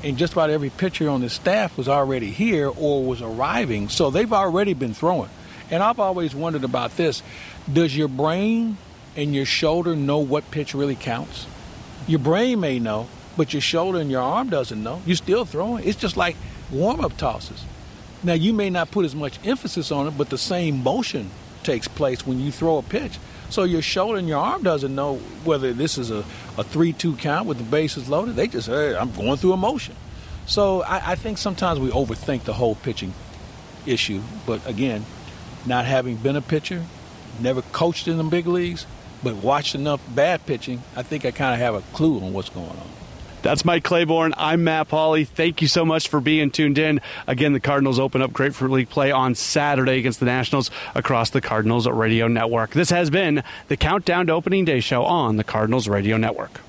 and just about every pitcher on the staff was already here or was arriving. So they've already been throwing. And I've always wondered about this. Does your brain and your shoulder know what pitch really counts? Your brain may know, but your shoulder and your arm doesn't know. You're still throwing. It's just like warm up tosses. Now, you may not put as much emphasis on it, but the same motion takes place when you throw a pitch. So your shoulder and your arm doesn't know whether this is a, a 3 2 count with the bases loaded. They just, hey, I'm going through emotion. So I, I think sometimes we overthink the whole pitching issue. But again, not having been a pitcher, never coached in the big leagues, but watched enough bad pitching, I think I kind of have a clue on what's going on. That's Mike Claiborne. I'm Matt Pauley. Thank you so much for being tuned in. Again, the Cardinals open up Grapefruit League play on Saturday against the Nationals across the Cardinals Radio Network. This has been the Countdown to Opening Day show on the Cardinals Radio Network.